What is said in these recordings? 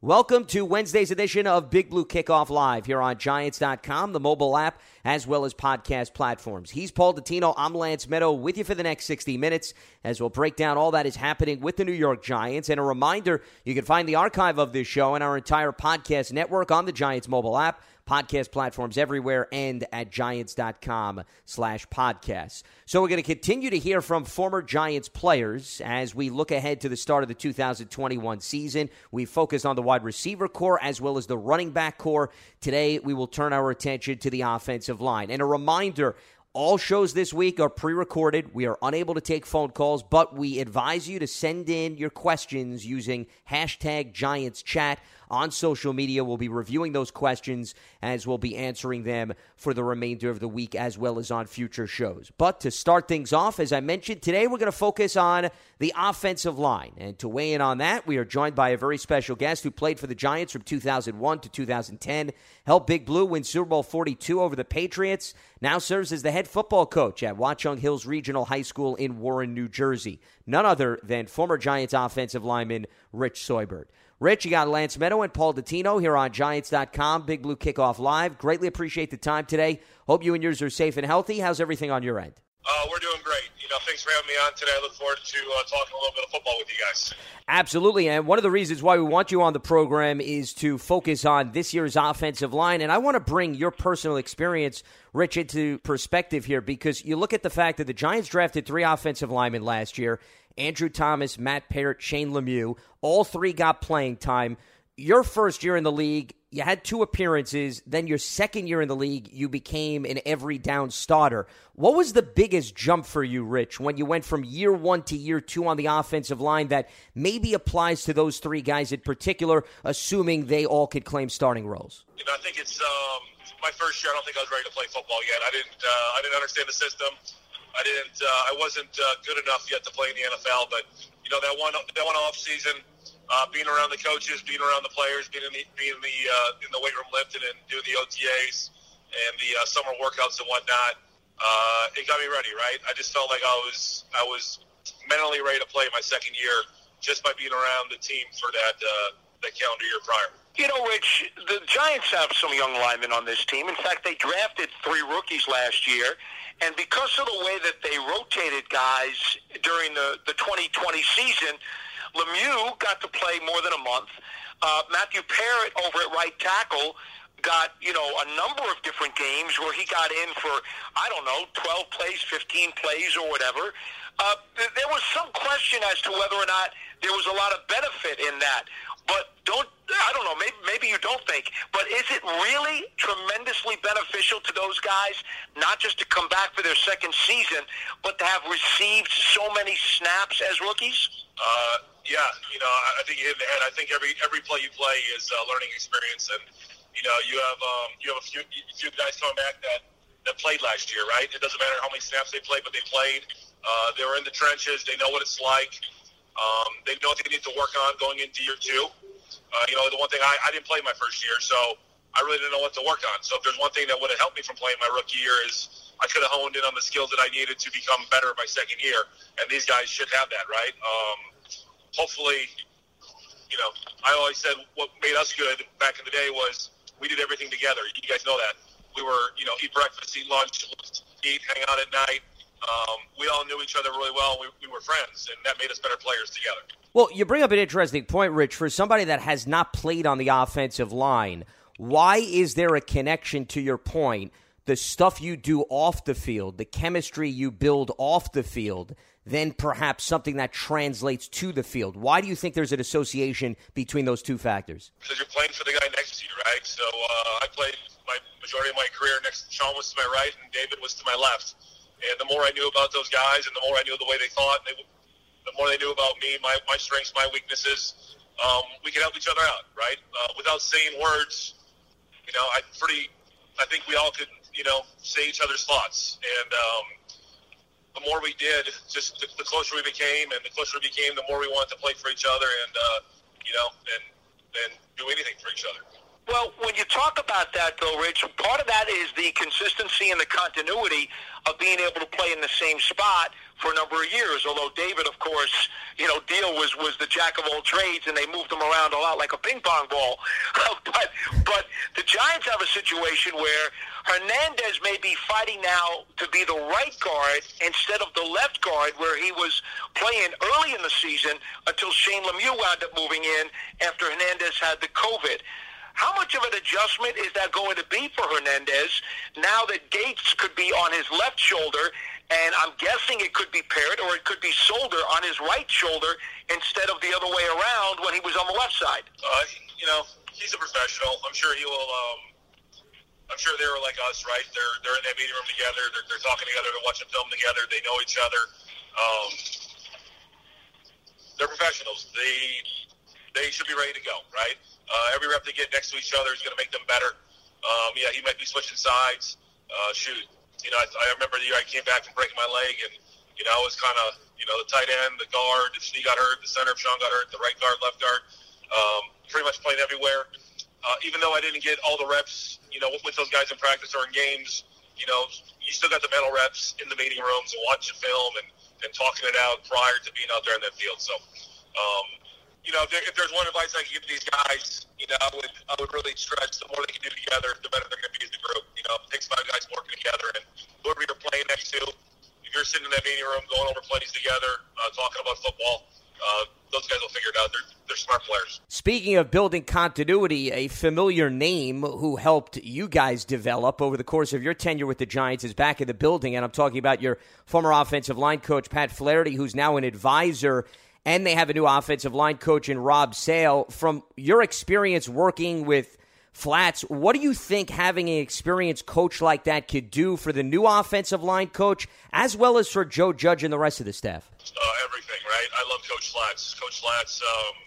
Welcome to Wednesday's edition of Big Blue Kickoff Live here on Giants.com, the mobile app, as well as podcast platforms. He's Paul Dottino. I'm Lance Medow with you for the next 60 minutes as we'll break down all that is happening with the New York Giants. And a reminder you can find the archive of this show and our entire podcast network on the Giants mobile app podcast platforms everywhere and at giants.com slash podcasts. So we're going to continue to hear from former Giants players as we look ahead to the start of the 2021 season. We focus on the wide receiver core as well as the running back core. Today we will turn our attention to the offensive line. And a reminder, all shows this week are pre recorded. We are unable to take phone calls, but we advise you to send in your questions using hashtag Giants Chat on social media. We'll be reviewing those questions as we'll be answering them for the remainder of the week as well as on future shows. But to start things off, as I mentioned, today we're going to focus on the offensive line. And to weigh in on that, we are joined by a very special guest who played for the Giants from 2001 to 2010, helped Big Blue win Super Bowl 42 over the Patriots, now serves as the head football coach at Watchung Hills Regional High School in Warren, New Jersey. None other than former Giants offensive lineman Rich Seubert. Rich, you got Lance Medow and Paul Dottino here on Giants.com, Big Blue Kickoff Live. Greatly appreciate the time today. Hope you and yours are safe and healthy. How's everything on your end? Uh, we're doing great. You know, thanks for having me on today. I look forward to uh, talking a little bit of football with you guys. Absolutely. And one of the reasons why we want you on the program is to focus on this year's offensive line. And I want to bring your personal experience, Rich, into perspective here because you look at the fact that the Giants drafted three offensive linemen last year Andrew Thomas, Matt Peart, Shane Lemieux. All three got playing time. Your first year in the league, you had two appearances. Then your second year in the league, you became an every down starter. What was the biggest jump for you, Rich, when you went from year one to year two on the offensive line that maybe applies to those three guys in particular, assuming they all could claim starting roles? You know, I think it's um, my first year. I don't think I was ready to play football yet. I didn't. Uh, I didn't understand the system. I didn't. Uh, I wasn't uh, good enough yet to play in the NFL. But you know, that one that one off season, uh, being around the coaches, being around the players, being in the being in the uh, in the weight room lifting and doing the OTAs and the uh, summer workouts and whatnot, uh, it got me ready. Right. I just felt like I was I was mentally ready to play my second year just by being around the team for that uh, that calendar year prior. You know, Rich, the Giants have some young linemen on this team. In fact, they drafted three rookies last year. And because of the way that they rotated guys during the, the 2020 season, Lemieux got to play more than a month. Uh, Matthew Peart over at right tackle got, you know, a number of different games where he got in for, I don't know, 12 plays, 15 plays or whatever. Uh, th- there was some question as to whether or not there was a lot of benefit in that. But don't, I don't know, maybe, maybe you don't think, but is it really tremendously beneficial to those guys, not just to come back for their second season, but to have received so many snaps as rookies? Uh, yeah, you know, I think you hit the head. I think every every play you play is a learning experience, and you know, you have um, you have a few, a few guys coming back that that played last year, right? It doesn't matter how many snaps they played, but they played. Uh, they were in the trenches. They know what it's like. Um, they know what they need to work on going into year two. Uh, you know, the one thing I, I didn't play my first year, so I really didn't know what to work on. So if there's one thing that would have helped me from playing my rookie year is I could have honed in on the skills that I needed to become better my second year, and these guys should have that, right? Um, hopefully, you know, I always said what made us good back in the day was we did everything together. You guys know that. We were, you know, eat breakfast, eat lunch, eat, hang out at night. Um, we all knew each other really well. We, we were friends, and that made us better players together. Well, you bring up an interesting point, Rich. For somebody that has not played on the offensive line, why is there a connection to your point? The stuff you do off the field, the chemistry you build off the field, then perhaps something that translates to the field. Why do you think there's an association between those two factors? because you're playing for the guy next to you, right? So uh, I played my majority of my career next. To Shaun was to my right, and David was to my left. And the more I knew about those guys, and the more I knew the way they thought, they, the more they knew about me, my my strengths, my weaknesses, um, we could help each other out, right? Uh, without saying words, you know, I pretty. I think we all could you know, say each other's thoughts. And um, the more we did, just the, the closer we became, and the closer we became, the more we wanted to play for each other, and uh, you know, and and do anything for each other. Well, when you talk about that, though, Rich, part of that is the consistency and the continuity of being able to play in the same spot for a number of years. Although David, of course, you know, Diehl was was the jack of all trades, and they moved him around a lot like a ping pong ball. but but the Giants have a situation where Hernandez may be fighting now to be the right guard instead of the left guard, where he was playing early in the season until Shane Lemieux wound up moving in after Hernandez had the COVID. How much of an adjustment is that going to be for Hernandez now that Gates could be on his left shoulder, and I'm guessing it could be Peart or it could be Solder on his right shoulder instead of the other way around when he was on the left side? Uh, you know, he's a professional. I'm sure he will. Um, I'm sure they were like us, right? They're they're in that meeting room together. They're, they're talking together. They're watching film together. They know each other. Um, they're professionals. They they should be ready to go, right? Uh, every rep they get next to each other is going to make them better. Um, yeah, he might be switching sides. Uh, shoot, you know, I, I remember the year I came back from breaking my leg, and you know, I was kind of, you know, the tight end, the guard, if Snee got hurt, the center, if Shaun got hurt, the right guard, left guard, um, pretty much playing everywhere. Uh, even though I didn't get all the reps, you know, with, those guys in practice or in games, you know, you still got the mental reps in the meeting rooms and watching film and, and talking it out prior to being out there in that field. So, um, you know, if, there, if there's one advice I could give these guys, you know, I would I would really stress the more they can do together, the better they're going to be as a group. You know, it takes five guys working together, and whoever you're playing next to, if you're sitting in that meeting room going over plays together, uh, talking about football, uh, those guys will figure it out. They're they're smart players. Speaking of building continuity, a familiar name who helped you guys develop over the course of your tenure with the Giants is back in the building, and I'm talking about your former offensive line coach Pat Flaherty, who's now an advisor and they have a new offensive line coach in Rob Sale. From your experience working with Flats, what do you think having an experienced coach like that could do for the new offensive line coach, as well as for Joe Judge and the rest of the staff? Uh, everything, right? I love Coach Flats. Coach Flats, um,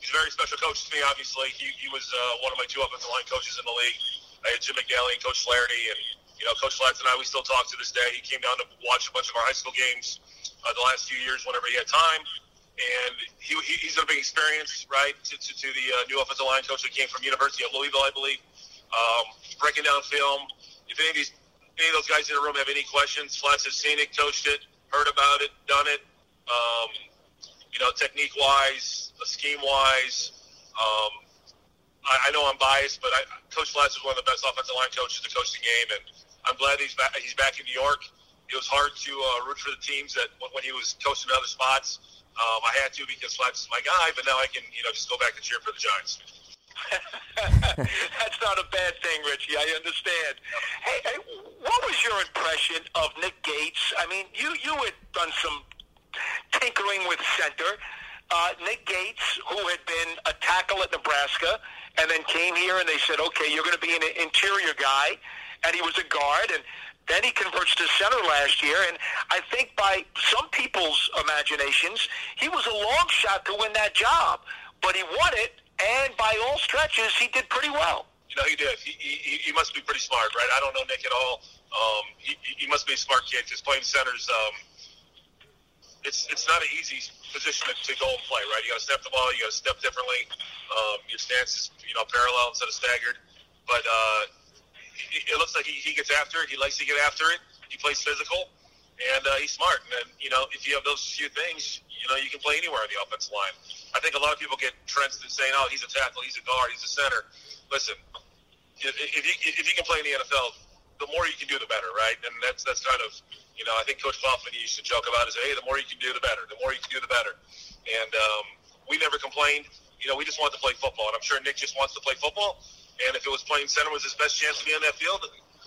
he's a very special coach to me, obviously. He, he was uh, one of my two offensive line coaches in the league. I had Jim McNally and Coach Flaherty, and you know, Coach Flats and I, we still talk to this day. He came down to watch a bunch of our high school games uh, the last few years whenever he had time and he, he's a big experience, right, to, to, to the uh, new offensive line coach that came from University of Louisville, I believe. Um, breaking down film. If any of these, any of those guys in the room have any questions, Flats has seen it, coached it, heard about it, done it. Um, you know, technique wise, scheme wise. Um, I, I know I'm biased, but I, Coach Flats is one of the best offensive line coaches to coach the game, and I'm glad he's back. He's back in New York. It was hard to uh, root for the teams that when he was coaching other spots um, I had to because Flats is my guy, but now I can, you know, just go back and cheer for the Giants. That's not a bad thing, Richie. I understand. Hey, hey, what was your impression of Nick Gates? I mean, you you had done some tinkering with center. Uh, Nick Gates, who had been a tackle at Nebraska, and then came here and they said, okay, you're going to be an interior guy, and he was a guard, and then he converts to center last year, and I think by some people's imaginations, he was a long shot to win that job. But he won it, and by all stretches, he did pretty well. You know, he did. He, he, he must be pretty smart, right? I don't know Nick at all. Um, he, he must be a smart kid because playing centers, um, it's it's not an easy position to, to go and play, right? You got to step the ball, you got to step differently. Um, your stance is you know parallel instead of staggered, but. Uh, it looks like he, he gets after it. He likes to get after it. He plays physical, and uh, he's smart. And you know, if you have those few things, you know, you can play anywhere on the offensive line. I think a lot of people get trenched in saying, "Oh, he's a tackle, he's a guard, he's a center." Listen, if, if you if you can play in the NFL, the more you can do, the better, right? And that's that's kind of, you know, I think Coach Kaufman used to joke about is, hey, the more you can do, the better. The more you can do, the better. And um, we never complained. You know, we just wanted to play football, and I'm sure Nick just wants to play football. And if it was playing center was his best chance to be on that field,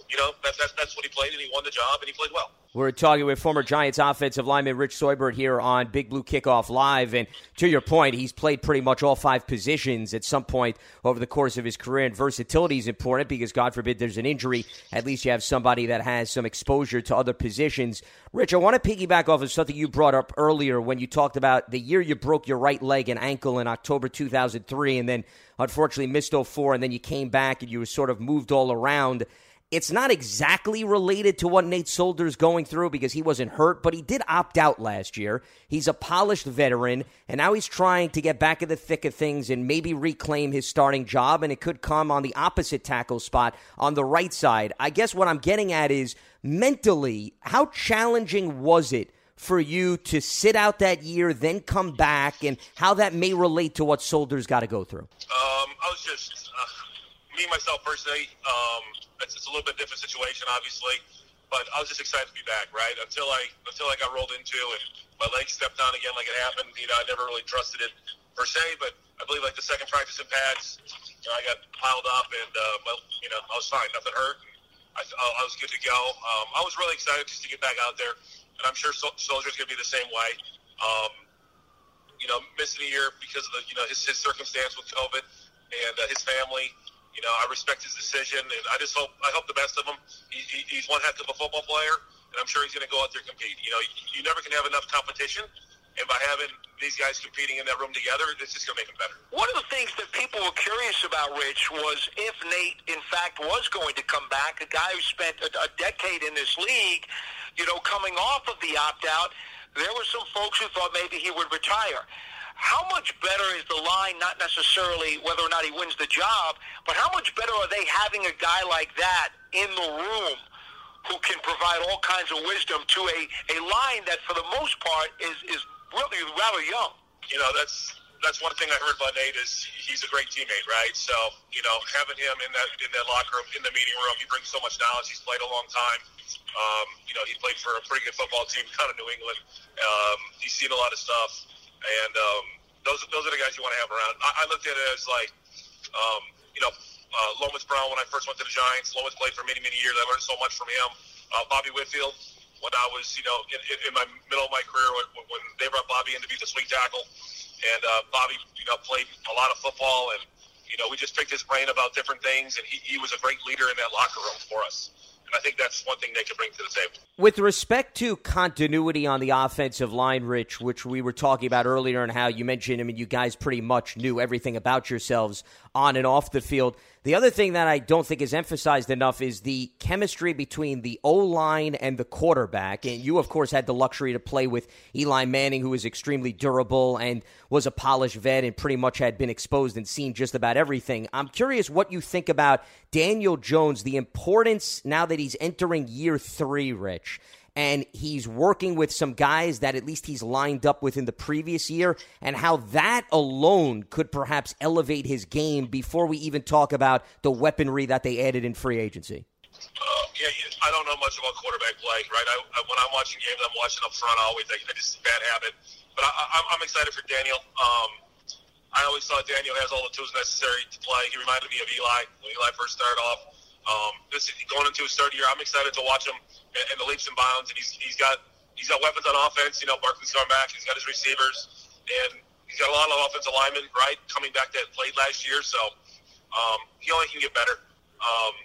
you know, that, that, that's what he played, and he won the job, and he played well. We're talking with former Giants offensive lineman Rich Seubert here on Big Blue Kickoff Live. And to your point, he's played pretty much all five positions at some point over the course of his career. And versatility is important because, God forbid, there's an injury. At least you have somebody that has some exposure to other positions. Rich, I want to piggyback off of something you brought up earlier when you talked about the year you broke your right leg and ankle in October 2003, and then unfortunately missed 04, and then you came back and you were sort of moved all around. It's not exactly related to what Nate Solder's going through because he wasn't hurt, but he did opt out last year. He's a polished veteran, and now he's trying to get back in the thick of things and maybe reclaim his starting job, and it could come on the opposite tackle spot on the right side. I guess what I'm getting at is mentally, how challenging was it for you to sit out that year, then come back, and how that may relate to what Solder's got to go through? Um, I was just, uh, me, myself, personally, um, it's, it's a little bit different situation, obviously. But I was just excited to be back, right? Until I until I got rolled into and my leg stepped on again like it happened. You know, I never really trusted it per se, but I believe like the second practice in pads, you know, I got piled up and uh, well, you know, I was fine, nothing hurt. I, I was good to go. Um, I was really excited just to get back out there, and I'm sure so- Solder's going to be the same way. Um, you know, missing a year because of the you know his, his circumstance with COVID and uh, his family. You know, I respect his decision, and I just hope I hope the best of him. He, he, he's one heck of a football player, and I'm sure he's going to go out there and compete. You know, you, you never can have enough competition, and by having these guys competing in that room together, it's just going to make them better. One of the things that people were curious about, Rich, was if Nate, in fact, was going to come back. A guy who spent a, a decade in this league, you know, coming off of the opt-out, there were some folks who thought maybe he would retire. How much better is the line, not necessarily whether or not he wins the job, but how much better are they having a guy like that in the room who can provide all kinds of wisdom to a, a line that, for the most part, is, is really rather young? You know, that's that's one thing I heard about Nate is he's a great teammate, right? So you know, having him in that in that locker room, in the meeting room, he brings so much knowledge. He's played a long time. Um, you know, he played for a pretty good football team, kind of New England. Um, he's seen a lot of stuff and um, those those are the guys you want to have around. I, I looked at it as like, um, you know, uh, Lomas Brown when I first went to the Giants. Lomas played for many many years. I learned so much from him. Uh, Bobby Whitfield when I was you know in, in my middle of my career when, when they brought Bobby in to be the swing tackle, and uh, Bobby you know played a lot of football and you know we just picked his brain about different things and he, he was a great leader in that locker room for us. And I think that's one thing they can bring to the table. With respect to continuity on the offensive line, Rich, which we were talking about earlier, and how you mentioned, I mean, you guys pretty much knew everything about yourselves on and off the field. The other thing that I don't think is emphasized enough is the chemistry between the O line and the quarterback. And you, of course, had the luxury to play with Eli Manning, who is extremely durable and was a polished vet and pretty much had been exposed and seen just about everything. I'm curious what you think about Daniel Jones, the importance now that he's entering year three, Rich and he's working with some guys that at least he's lined up with in the previous year, and how that alone could perhaps elevate his game before we even talk about the weaponry that they added in free agency. Yeah, I don't know much about quarterback play, right? I, I, when I'm watching games, I'm watching up front. I always that is a bad habit, but I, I'm excited for Daniel. Um, I always thought Daniel has all the tools necessary to play. He reminded me of Eli when Eli first started off. Um, this going into his third year, I'm excited to watch him and the leaps and bounds. And he's he's got he's got weapons on offense. You know, Barkley's coming back. He's got his receivers, and he's got a lot of offensive linemen right coming back that played last year. So um, he only can get better. Um,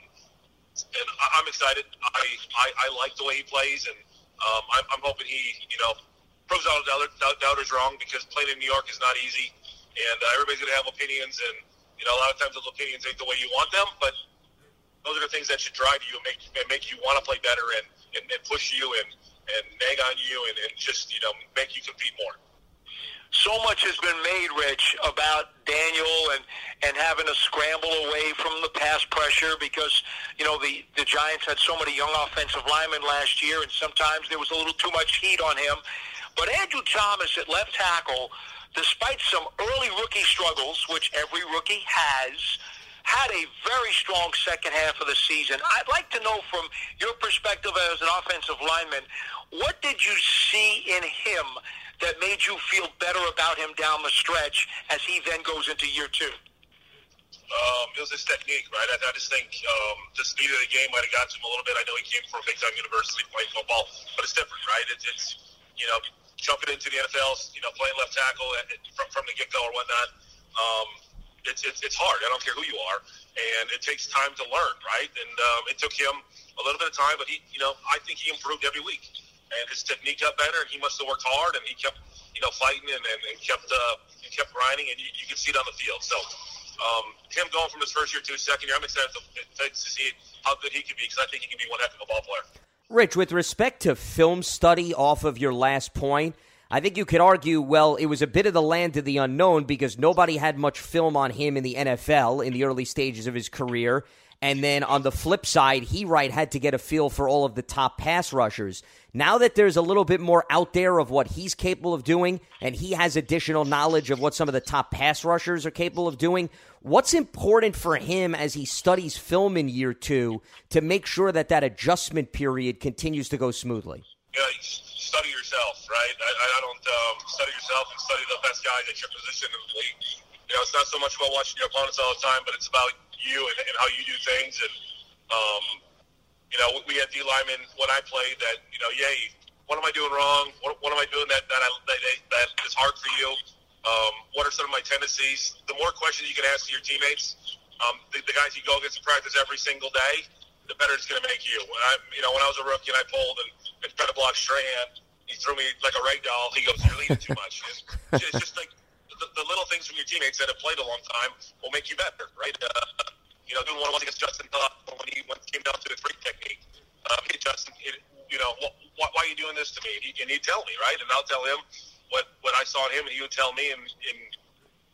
and I, I'm excited. I, I I like the way he plays, and um, I'm, I'm hoping he you know proves all the doubters wrong because playing in New York is not easy, and uh, everybody's going to have opinions, and you know a lot of times those opinions ain't the way you want them, but those are the things that should drive you and make and make you want to play better and, and, and push you and, and nag on you and, and just you know make you compete more. So much has been made, Rich, about Daniel and and having to scramble away from the pass pressure because you know the the Giants had so many young offensive linemen last year, and sometimes there was a little too much heat on him. But Andrew Thomas at left tackle, despite some early rookie struggles, which every rookie has, had a very strong second half of the season. I'd like to know from your perspective as an offensive lineman, what did you see in him that made you feel better about him down the stretch as he then goes into year two? Um, it was his technique, right? I, I just think um, the speed of the game might have got to him a little bit. I know he came from a big-time university playing football, but it's different, right? It's, it's you know, jumping into the NFL, you know, playing left tackle from, from the get-go or whatnot. Um, it's, it's it's hard. I don't care who you are, and it takes time to learn, right? And um, it took him a little bit of time, but he, you know, I think he improved every week, and his technique got better, and he must have worked hard, and he kept, you know, fighting and, and, and kept uh, kept grinding, and you, you can see it on the field. So um, him going from his first year to his second year, I'm excited to, to see how good he can be because I think he can be one heck of a ball player. Rich, with respect to film study off of your last point, I think you could argue, well, it was a bit of the land of the unknown because nobody had much film on him in the NFL in the early stages of his career. And then on the flip side, he right had to get a feel for all of the top pass rushers. Now that there's a little bit more out there of what he's capable of doing, and he has additional knowledge of what some of the top pass rushers are capable of doing, what's important for him as he studies film in year two to make sure that that adjustment period continues to go smoothly? Yeah, study yourself, right? I, I don't um, study yourself and study the best guys at your position in the league. You know, it's not so much about watching your opponents all the time, but it's about you and, and how you do things. And um, you know, we had D linemen when I played that you know, yay, what am I doing wrong? What, what am I doing that that, I, that that is hard for you? Um, what are some of my tendencies? The more questions you can ask to your teammates, um, the, the guys you go against in practice every single day, the better it's going to make you. When I, you know, when I was a rookie and I pulled and, and tried to block Strahan, he threw me like a rag doll. He goes, "You're leading too much." it's just like the, the little things from your teammates that have played a long time will make you better, right? Uh, you know, doing one on one against Justin Tuck when he when it came down to the three technique. Um, hey, Justin, it, you know, wh- why, are you doing this to me? And, he, and he'd tell me, right? And I'll tell him what what I saw in him, and he would tell me. And, and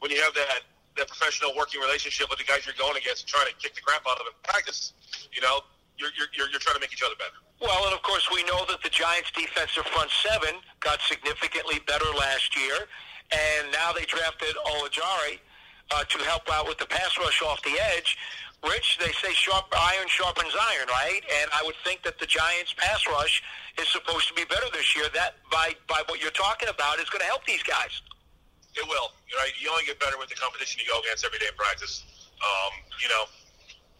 when you have that that professional working relationship with the guys you're going against, trying to kick the crap out of them in practice, you know, you're you're you're, you're trying to make each other better. Well, and of course, we know that the Giants' defensive front seven got significantly better last year, and now they drafted Ojulari uh, to help out with the pass rush off the edge. Rich, they say sharp iron sharpens iron, right? And I would think that the Giants' pass rush is supposed to be better this year. That, by by what you're talking about, is going to help these guys. It will, right? You only get better with the competition you go against every day in practice. Um, you know,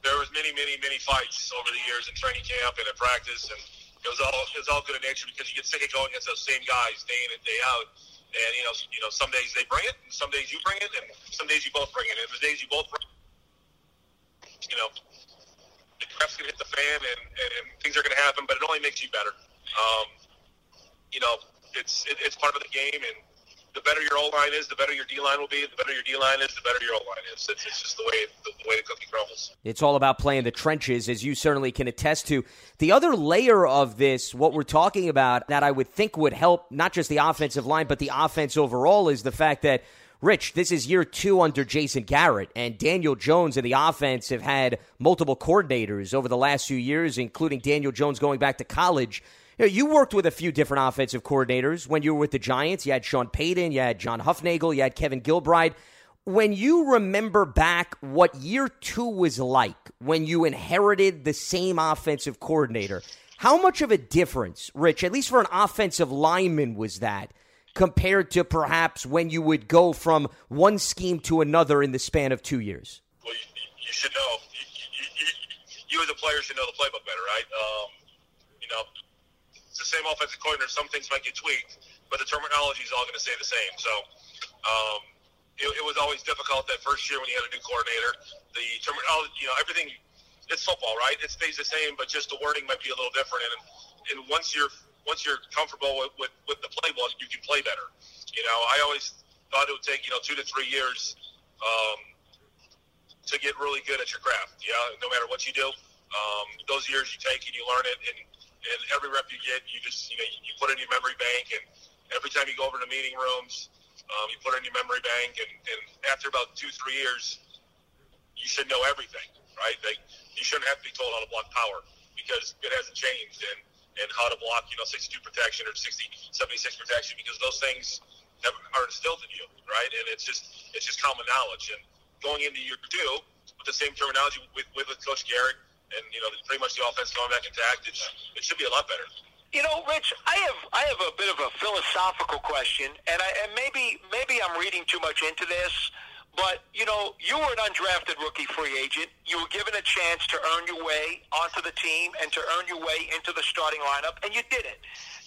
there was many, many, many fights over the years in training camp and in practice, and it was all it was all good in nature because you get sick of going against those same guys day in and day out. And you know, you know, some days they bring it, and some days you bring it, and some days you both bring it. And the days you both bring you know, the crap's to hit the fan and, and, and things are to happen, but it only makes you better. Um, you know, it's it, it's part of the game, and the better your O line is, the better your D line will be. The better your D line is, the better your O line is. It's, it's just the way the, the way the cookie crumbles. It's all about playing the trenches, as you certainly can attest to. The other layer of this, what we're talking about, that I would think would help not just the offensive line, but the offense overall, is the fact that Rich, this is year two under Jason Garrett, and Daniel Jones and the offense have had multiple coordinators over the last few years, including Daniel Jones going back to college. You, know, you worked with a few different offensive coordinators when you were with the Giants. You had Sean Payton, you had John Hufnagel, you had Kevin Gilbride. When you remember back what year two was like when you inherited the same offensive coordinator, how much of a difference, Rich, at least for an offensive lineman, was that? compared to perhaps when you would go from one scheme to another in the span of two years? Well, you, you should know. You, you, you, as a player should know the playbook better, right? Um, you know, the same offensive coordinator. Some things might get tweaked, but the terminology is all going to stay the same. So um, it, it was always difficult that first year when you had a new coordinator. The terminology, you know, everything. It's football, right? It stays the same, but just the wording might be a little different. And, and once you're once you're comfortable with, with, with the playbook, you can play better. You know, I always thought it would take, you know, two to three years um, to get really good at your craft. Yeah, no matter what you do. Um, those years you take and you learn it, and, and every rep you get, you just, you know, you put in your memory bank, and every time you go over to meeting rooms, um, you put in your memory bank, and, and after about two, three years, you should know everything, right? Like, you shouldn't have to be told how to block power because it hasn't changed. And and how to block, you know, 62 protection or 60, 76 protection because those things have, are instilled in you, right? And it's just it's just common knowledge. And going into year two with the same terminology with with, with Coach Garrett and you know pretty much the offense going back intact, it, it should be a lot better. You know, Rich, I have I have a bit of a philosophical question, and I and maybe maybe I'm reading too much into this. But, you know, you were an undrafted rookie free agent. You were given a chance to earn your way onto the team and to earn your way into the starting lineup, and you did it.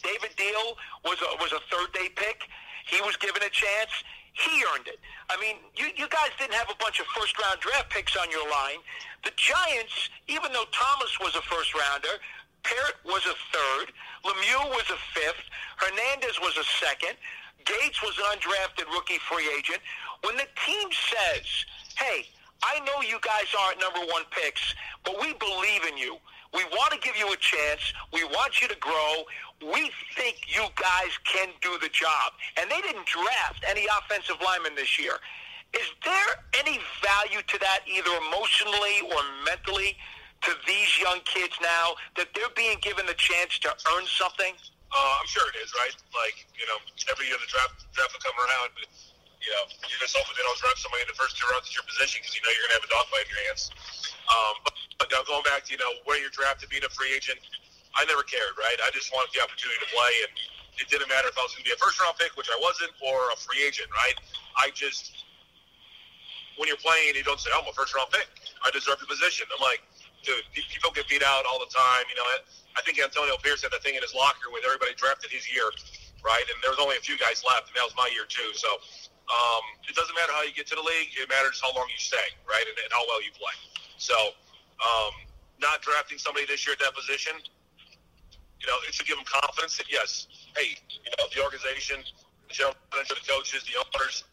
David Diehl was a, was a third-day pick. He was given a chance. He earned it. I mean, you, you guys didn't have a bunch of first-round draft picks on your line. The Giants, even though Thomas was a first-rounder, Peart was a third, Lemieux was a fifth, Hernandez was a second, Gates was an undrafted rookie free agent. When the team says, hey, I know you guys aren't number one picks, but we believe in you. We want to give you a chance. We want you to grow. We think you guys can do the job. And they didn't draft any offensive linemen this year. Is there any value to that, either emotionally or mentally, to these young kids now that they're being given the chance to earn something? Uh, I'm sure it is, right? Like, you know, every year the draft draft will come around, but you know, you just hope they don't draft somebody in the first two rounds at your position because you know you're gonna have a dogfight in your hands. Um, but, but now going back to you know where you're drafted, being a free agent, I never cared, right? I just wanted the opportunity to play, and it didn't matter if I was going to be a first round pick, which I wasn't, or a free agent, right? I just when you're playing, you don't say, "Oh, I'm a first round pick. I deserve the position." I'm like, dude, people get beat out all the time. You know, I think Antonio Pierce had the thing in his locker with everybody drafted his year, right? And there was only a few guys left, and that was my year too. So um, it doesn't matter how you get to the league; it matters how long you stay, right, and, and how well you play. So um, not drafting somebody this year at that position, you know, it should give them confidence that yes, hey, you know, the organization, the general manager, the coaches, the owners,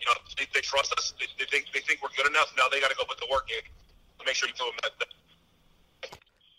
you know, they, they trust us. They, they think they think we're good enough. Now they got to go put the work in to make sure you do them that, that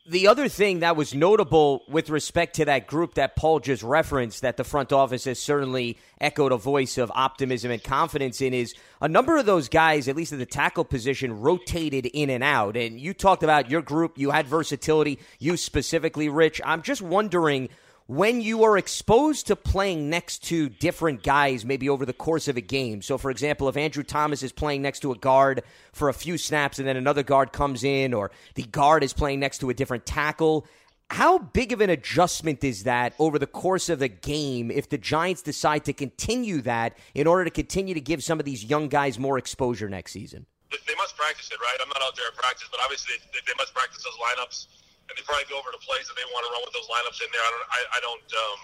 the other thing that was notable with respect to that group that Paul just referenced, that the front office has certainly echoed a voice of optimism and confidence in, is a number of those guys, at least at the tackle position, rotated in and out. And you talked about your group, you had versatility, you specifically, Rich. I'm just wondering when you are exposed to playing next to different guys, maybe over the course of a game. So, for example, if Andrew Thomas is playing next to a guard for a few snaps and then another guard comes in, or the guard is playing next to a different tackle, how big of an adjustment is that over the course of the game if the Giants decide to continue that in order to continue to give some of these young guys more exposure next season? They must practice it, right? I'm not out there at practice, but obviously they, they must practice those lineups and they probably go over to plays that they want to run with those lineups in there. I don't, I, I don't, um,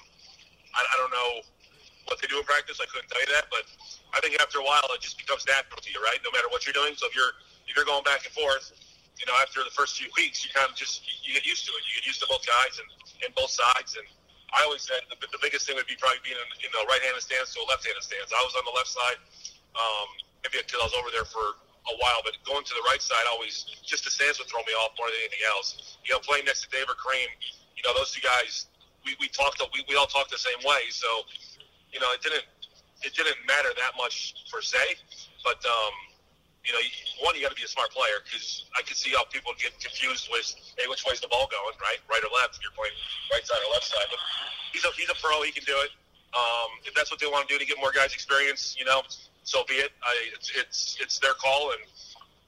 I, I don't know what they do in practice. I couldn't tell you that, but I think after a while it just becomes natural to you, right? No matter what you're doing. So if you're if you're going back and forth, you know, after the first few weeks, you kind of just you get used to it. You get used to both guys and, and both sides. And I always said the, the biggest thing would be probably being in, in the right-handed stance to a left-handed stance. I was on the left side, um, maybe until I was over there for a while, but going to the right side always just the stance would throw me off more than anything else. You know, playing next to Dave or Kareem, you know, those two guys, we, we talked, we, we all talked the same way. So, you know, it didn't it didn't matter that much per se, but um, you know, one you got to be a smart player because I could see how people get confused with, hey, which way's the ball going, right, right or left? If you're playing right side or left side, but he's a he's a pro, he can do it. Um, if that's what they want to do to get more guys experience, you know, so be it. I, it's, it's it's their call, and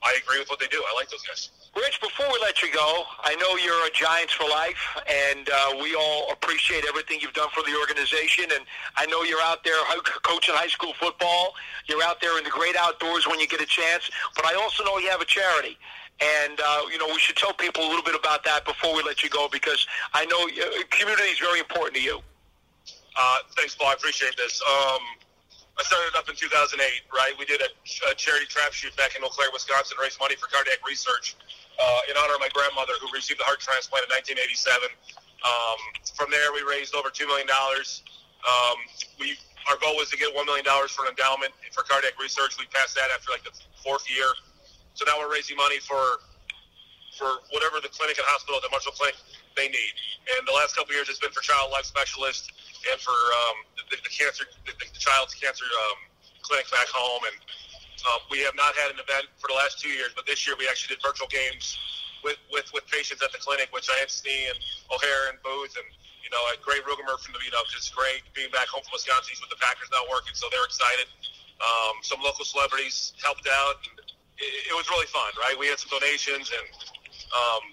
I agree with what they do. I like those guys. Rich, before we let you go, I know you're a Giants for life, and uh, we all appreciate everything you've done for the organization. And I know you're out there coaching high school football. You're out there in the great outdoors when you get a chance. But I also know you have a charity. And, uh, you know, we should tell people a little bit about that before we let you go because I know uh, community is very important to you. Uh, thanks, Paul. I appreciate this. Um, I started up in 2008, right? We did a, a charity trap shoot back in Eau Claire, Wisconsin, raise money for cardiac research uh, in honor of my grandmother who received a heart transplant in 1987. Um, from there, we raised over $2 million. Um, we Our goal was to get $1 million for an endowment for cardiac research. We passed that after like the fourth year. So now we're raising money for for whatever the clinic and hospital, the Marshfield Clinic, they need. And the last couple years, it's been for child life specialists and for um, the, the cancer, the, the child's cancer um, clinic back home. And um, we have not had an event for the last two years, but this year we actually did virtual games with, with, with patients at the clinic, which I had Snee and O'Hara and Boothe and you know, Grey Ruegamer from the, you know, just great being back home from Wisconsin. He's with the Packers now working, so they're excited. Um, some local celebrities helped out. And it, it was really fun, right? We had some donations, and um,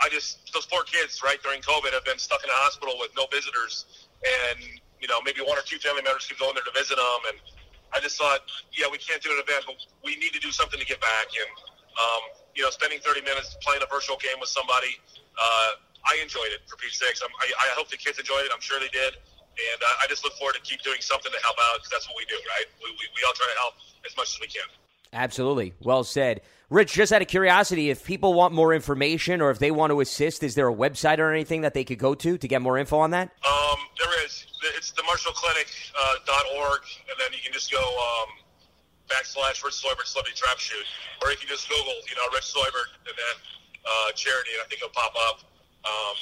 I just those poor kids, right, during COVID, have been stuck in a hospital with no visitors, and you know maybe one or two family members could go in there to visit them. And I just thought, yeah, we can't do an event, but we need to do something to get back. And um, you know, spending 30 minutes playing a virtual game with somebody, uh, I enjoyed it for Pete's sakes. I'm, I, I hope the kids enjoyed it. I'm sure they did. And uh, I just look forward to keep doing something to help out because that's what we do, right? We, we, we all try to help as much as we can. Absolutely. Well said. Rich, just out of curiosity, if people want more information or if they want to assist, is there a website or anything that they could go to to get more info on that? Um, there is. It's the MarshfieldClinic.org, uh, .org, and then you can just go um, backslash Rich Seubert celebrity trap shoot, or you can just Google, you know, Rich Seubert and then uh, charity, and I think it'll pop up. Um,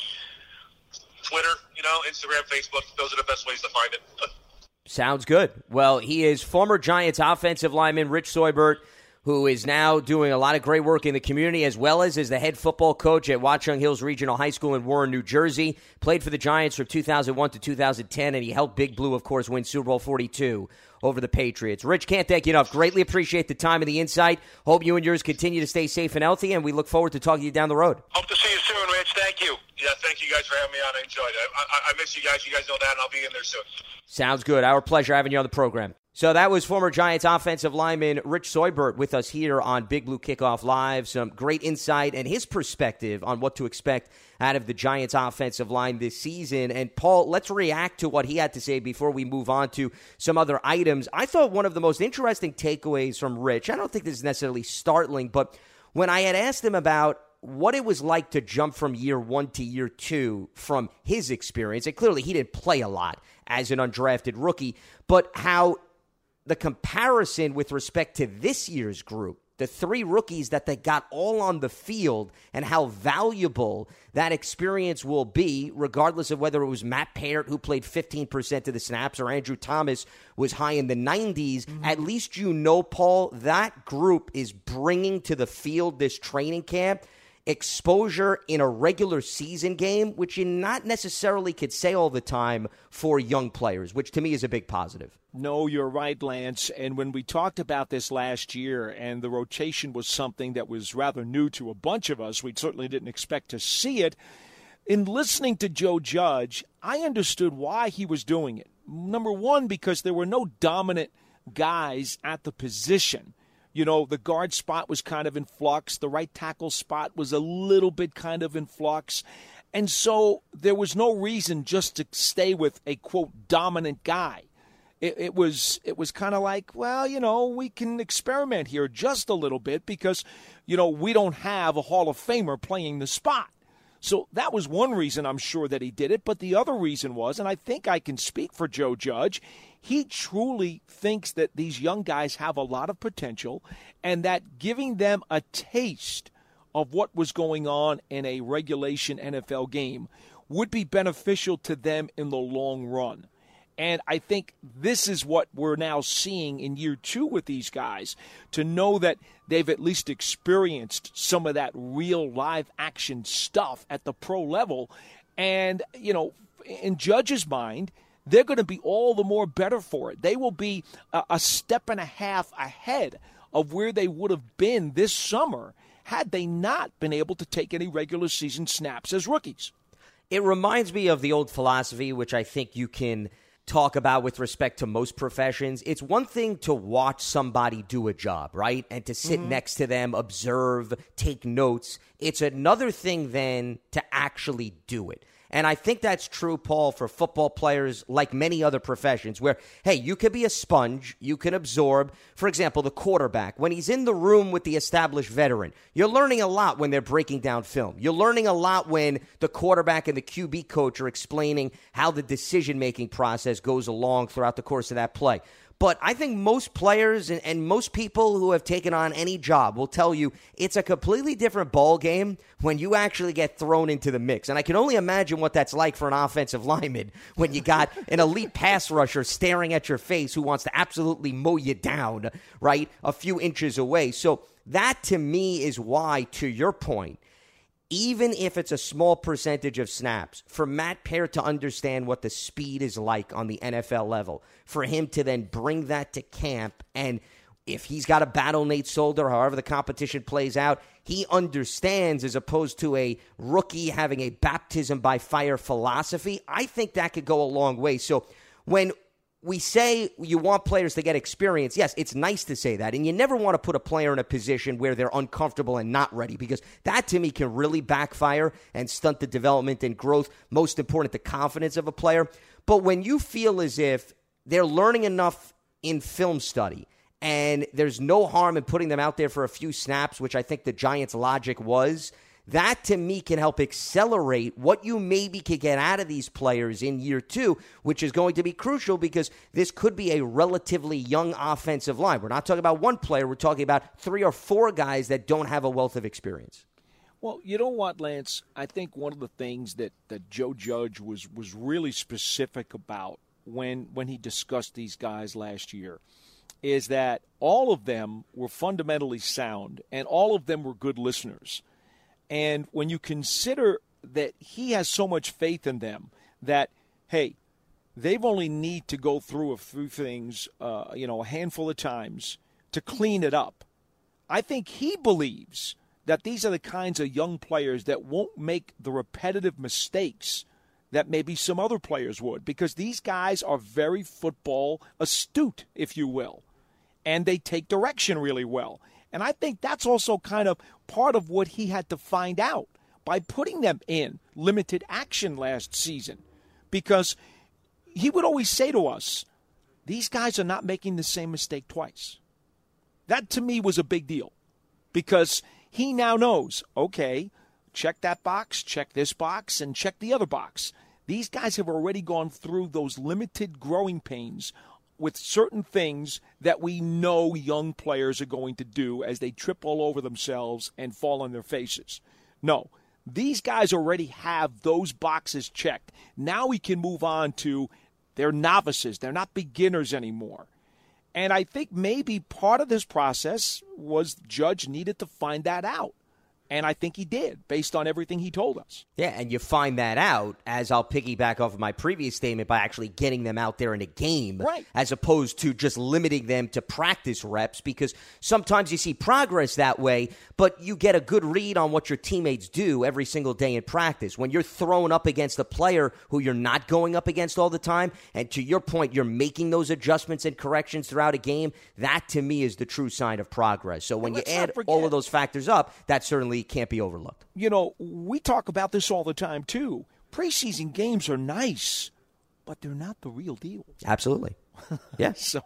Twitter, you know, Instagram, Facebook, those are the best ways to find it. Sounds good. Well, he is former Giants offensive lineman Rich Seubert, who is now doing a lot of great work in the community as well as is the head football coach at Watchung Hills Regional High School in Warren, New Jersey. Played for the Giants from 2001 to 2010, and he helped Big Blue, of course, win Super Bowl 42 over the Patriots. Rich, can't thank you enough. Greatly appreciate the time and the insight. Hope you and yours continue to stay safe and healthy, and we look forward to talking to you down the road. Hope to see you soon, Rich. Thank you. Yeah, thank you guys for having me on. I enjoyed it. I, I, I miss you guys. You guys know that, and I'll be in there soon. Sounds good. Our pleasure having you on the program. So that was former Giants offensive lineman Rich Seubert with us here on Big Blue Kickoff Live. Some great insight and his perspective on what to expect out of the Giants offensive line this season. And Paul, let's react to what he had to say before we move on to some other items. I thought one of the most interesting takeaways from Rich, I don't think this is necessarily startling, but when I had asked him about what it was like to jump from year one to year two from his experience. And clearly, he didn't play a lot as an undrafted rookie, but how the comparison with respect to this year's group, the three rookies that they got all on the field, and how valuable that experience will be, regardless of whether it was Matt Peart, who played 15% of the snaps, or Andrew Thomas was high in the 90s. Mm-hmm. At least you know, Paul, that group is bringing to the field this training camp exposure in a regular season game, which you not necessarily could say all the time for young players, which to me is a big positive. No, you're right, Lance. And when we talked about this last year, and the rotation was something that was rather new to a bunch of us, we certainly didn't expect to see it. In listening to Joe Judge, I understood why he was doing it. Number one, because there were no dominant guys at the position. You know, the guard spot was kind of in flux, the right tackle spot was a little bit kind of in flux. And so there was no reason just to stay with a quote dominant guy. It, it was it was kind of like, well, you know, we can experiment here just a little bit because, you know, we don't have a Hall of Famer playing the spot. So that was one reason I'm sure that he did it. But the other reason was, and I think I can speak for Joe Judge, he truly thinks that these young guys have a lot of potential and that giving them a taste of what was going on in a regulation NFL game would be beneficial to them in the long run. And I think this is what we're now seeing in year two with these guys to know that they've at least experienced some of that real live action stuff at the pro level. And, you know, in Judge's mind, they're going to be all the more better for it. They will be a, a step and a half ahead of where they would have been this summer had they not been able to take any regular season snaps as rookies. It reminds me of the old philosophy, which I think you can talk about with respect to most professions. It's one thing to watch somebody do a job, right? And to sit mm-hmm. next to them, observe, take notes. It's another thing then to actually do it. And I think that's true, Paul, for football players like many other professions where, hey, you could be a sponge, you can absorb. For example, the quarterback, when he's in the room with the established veteran, you're learning a lot when they're breaking down film. You're learning a lot when the quarterback and the QB coach are explaining how the decision making process goes along throughout the course of that play. But I think most players and, and, most people who have taken on any job will tell you it's a completely different ball game when you actually get thrown into the mix. And I can only imagine what that's like for an offensive lineman when you got an elite pass rusher staring at your face who wants to absolutely mow you down, right, a few inches away. So that to me is why, to your point, even if it's a small percentage of snaps, for Matt Peart to understand what the speed is like on the NFL level, for him to then bring that to camp, and if he's got to battle Nate Solder, however the competition plays out, he understands as opposed to a rookie having a baptism by fire philosophy. I think that could go a long way. So when we say you want players to get experience. Yes, it's nice to say that. And you never want to put a player in a position where they're uncomfortable and not ready because that to me can really backfire and stunt the development and growth. Most important, the confidence of a player. But when you feel as if they're learning enough in film study and there's no harm in putting them out there for a few snaps, which I think the Giants' logic was that to me can help accelerate what you maybe could get out of these players in year two, which is going to be crucial because this could be a relatively young offensive line. We're not talking about one player, we're talking about three or four guys that don't have a wealth of experience. Well, you know what, Lance? I think one of the things that, that Joe Judge was, was really specific about when when he discussed these guys last year is that all of them were fundamentally sound and all of them were good listeners. And when you consider that he has so much faith in them that, hey, they've only need to go through a few things, uh, you know, a handful of times to clean it up. I think he believes that these are the kinds of young players that won't make the repetitive mistakes that maybe some other players would because these guys are very football astute, if you will, and they take direction really well. And I think that's also kind of part of what he had to find out by putting them in limited action last season. Because he would always say to us, these guys are not making the same mistake twice. That to me was a big deal because he now knows, okay, check that box, check this box, and check the other box. These guys have already gone through those limited growing pains with certain things that we know young players are going to do as they trip all over themselves and fall on their faces. No, these guys already have those boxes checked. Now we can move on to they're novices, they're not beginners anymore. And I think maybe part of this process was Judge needed to find that out. And I think he did, based on everything he told us. Yeah, and you find that out, as I'll piggyback off of my previous statement, by actually getting them out there in a game, right. as opposed to just limiting them to practice reps, because sometimes you see progress that way, but you get a good read on what your teammates do every single day in practice. When you're thrown up against a player who you're not going up against all the time, and to your point, you're making those adjustments and corrections throughout a game, that to me is the true sign of progress. So when you add all of those factors up, that certainly can't be overlooked. You know, we talk about this all the time too. Preseason games are nice, but they're not the real deal. Absolutely. Yeah. so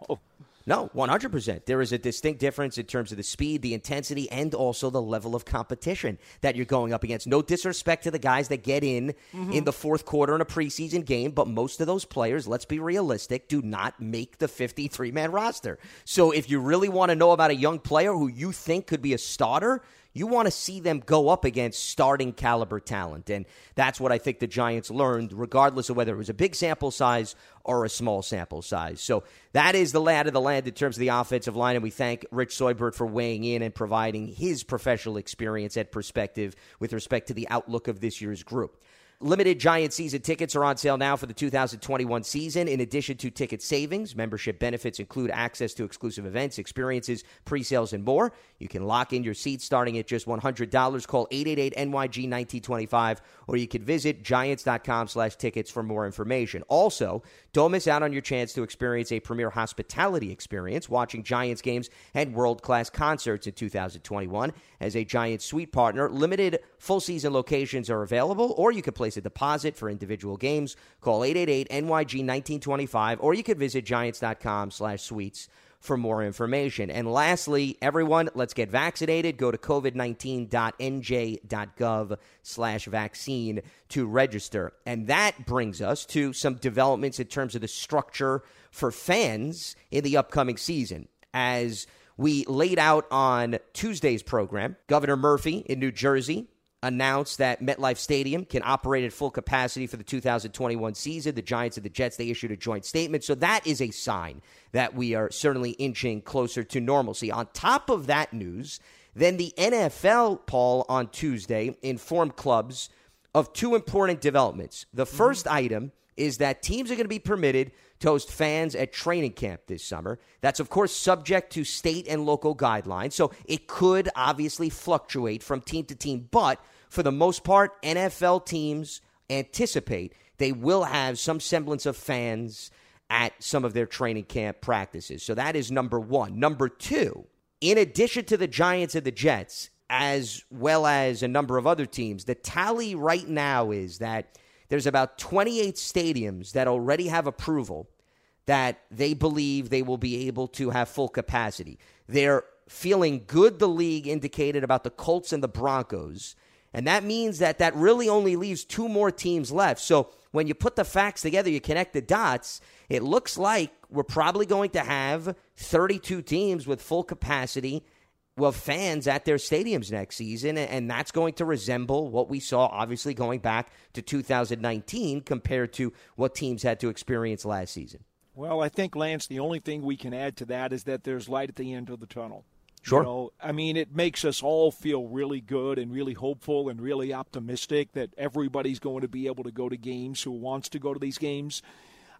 no, 100%. There is a distinct difference in terms of the speed, the intensity, and also the level of competition that you're going up against. No disrespect to the guys that get in mm-hmm. in the fourth quarter in a preseason game, but most of those players, let's be realistic, do not make the 53 man roster. So if you really want to know about a young player who you think could be a starter, you want to see them go up against starting caliber talent. And that's what I think the Giants learned, regardless of whether it was a big sample size or a small sample size. So that is the lad of the land in terms of the offensive line. And we thank Rich Seubert for weighing in and providing his professional experience and perspective with respect to the outlook of this year's group. Limited Giant season tickets are on sale now for the 2021 season. In addition to ticket savings, membership benefits include access to exclusive events, experiences, pre sales, and more. You can lock in your seats starting at just $100. Call 888 NYG 1925 or you can visit giants.com slash tickets for more information. Also, don't miss out on your chance to experience a premier hospitality experience watching Giants games and world class concerts in 2021. As a Giants suite partner, limited full season locations are available, or you can place a deposit for individual games. Call 888 NYG 1925 or you can visit giants.com slash suites for more information. And lastly, everyone, let's get vaccinated. Go to covid19.nj.gov slash vaccine to register. And that brings us to some developments in terms of the structure for fans in the upcoming season. As we laid out on Tuesday's program, Governor Murphy in New Jersey announced that MetLife Stadium can operate at full capacity for the 2021 season. The Giants and the Jets, they issued a joint statement. So that is a sign that we are certainly inching closer to normalcy. On top of that news, then the NFL, Paul, on Tuesday informed clubs of two important developments. The 1st mm-hmm. item is that teams are going to be permitted to host fans at training camp this summer. That's, of course, subject to state and local guidelines. So it could obviously fluctuate from team to team. But for the most part, NFL teams anticipate they will have some semblance of fans at some of their training camp practices. So that is number one. Number two, in addition to the Giants and the Jets, as well as a number of other teams, the tally right now is that there's about 28 stadiums that already have approval that they believe they will be able to have full capacity. They're feeling good, the league indicated about the Colts and the Broncos And that means that that really only leaves two more teams left. So when you put the facts together, you connect the dots, it looks like we're probably going to have 32 teams with full capacity with fans at their stadiums next season, and that's going to resemble what we saw, obviously, going back to 2019 compared to what teams had to experience last season. Well, I think, Lance, the only thing we can add to that is that there's light at the end of the tunnel. Sure. You know, I mean, it makes us all feel really good and really hopeful and really optimistic that everybody's going to be able to go to games who wants to go to these games.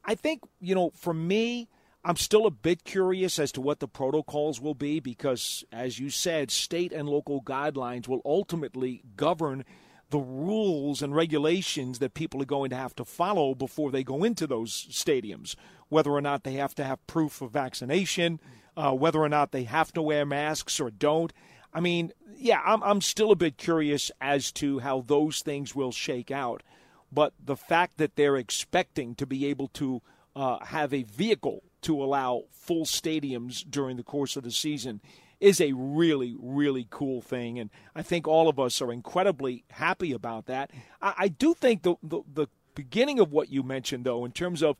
I think, you know, for me, I'm still a bit curious as to what the protocols will be because, as you said, state and local guidelines will ultimately govern the rules and regulations that people are going to have to follow before they go into those stadiums, whether or not they have to have proof of vaccination, uh, whether or not they have to wear masks or don't. I mean, yeah, I'm, I'm still a bit curious as to how those things will shake out. But the fact that they're expecting to be able to uh, have a vehicle to allow full stadiums during the course of the season is a really, really cool thing. And I think all of us are incredibly happy about that. I, I do think the, the, the, beginning of what you mentioned, though, in terms of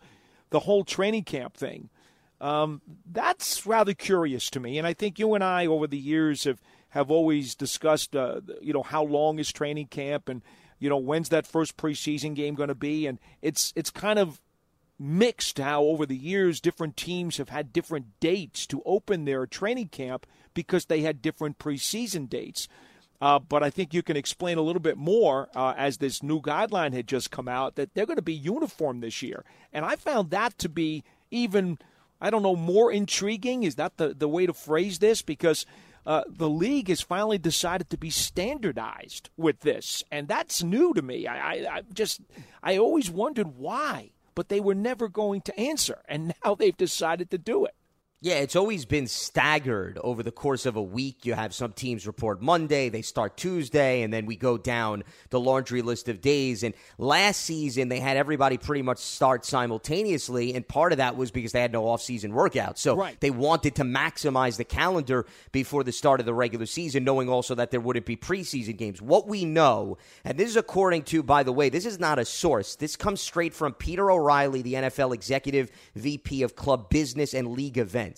the whole training camp thing, um, that's rather curious to me. And I think you and I, over the years, have, have always discussed, uh, you know, how long is training camp and, you know, when's that first preseason game going to be? And it's it's kind of mixed how over the years different teams have had different dates to open their training camp because they had different preseason dates. Uh, but I think you can explain a little bit more uh, as this new guideline had just come out that they're going to be uniform this year. And I found that to be even, I don't know, more intriguing. Is that the, the way to phrase this? Because uh, the league has finally decided to be standardized with this. And that's new to me. I, I, I just, I always wondered why but they were never going to answer. And now they've decided to do it. Yeah, it's always been staggered over the course of a week. You have some teams report Monday, they start Tuesday, and then we go down the laundry list of days. And last season, they had everybody pretty much start simultaneously, and part of that was because they had no off-season workouts. So right. they wanted to maximize the calendar before the start of the regular season, knowing also that there wouldn't be preseason games. What we know, and this is according to, by the way, this is not a source. This comes straight from Peter O'Reilly, the NFL executive VP of club business and league events.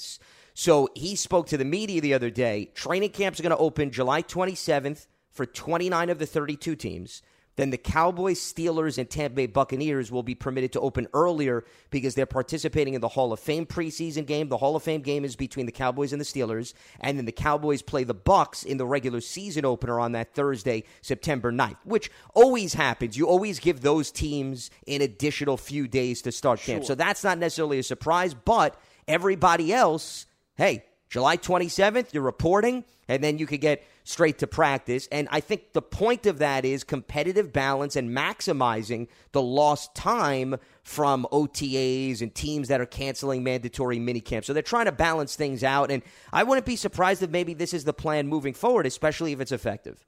So he spoke to the media the other day. Training camps are going to open July 27th for 29 of the 32 teams. Then the Cowboys, Steelers, and Tampa Bay Buccaneers will be permitted to open earlier because they're participating in the Hall of Fame preseason game. The Hall of Fame game is between the Cowboys and the Steelers, and then the Cowboys play the Bucks in the regular season opener on that Thursday, September 9th, which always happens. You always give those teams an additional few days to start sure. camp. So that's not necessarily a surprise, but – Everybody else, hey, July 27th, you're reporting, and then you could get straight to practice. And I think the point of that is competitive balance and maximizing the lost time from OTAs and teams that are canceling mandatory minicamps. So they're trying to balance things out. And I wouldn't be surprised if maybe this is the plan moving forward, especially if it's effective.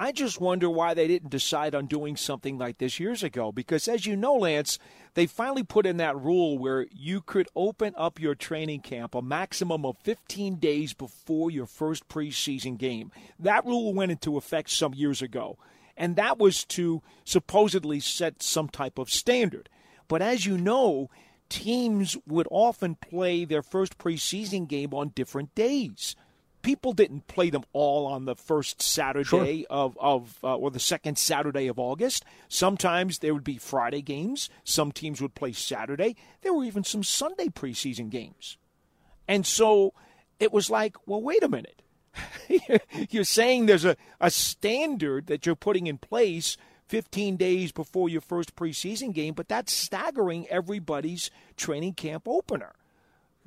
I just wonder why they didn't decide on doing something like this years ago. Because as you know, Lance, they finally put in that rule where you could open up your training camp a maximum of 15 days before your first preseason game. That rule went into effect some years ago. And that was to supposedly set some type of standard. But as you know, teams would often play their first preseason game on different days people didn't play them all on the first Saturday sure. of, of uh, or the second Saturday of August. Sometimes there would be Friday games. Some teams would play Saturday. There were even some Sunday preseason games. And so it was like, well, wait a minute. you're saying there's a, a standard that you're putting in place 15 days before your first preseason game, but that's staggering everybody's training camp opener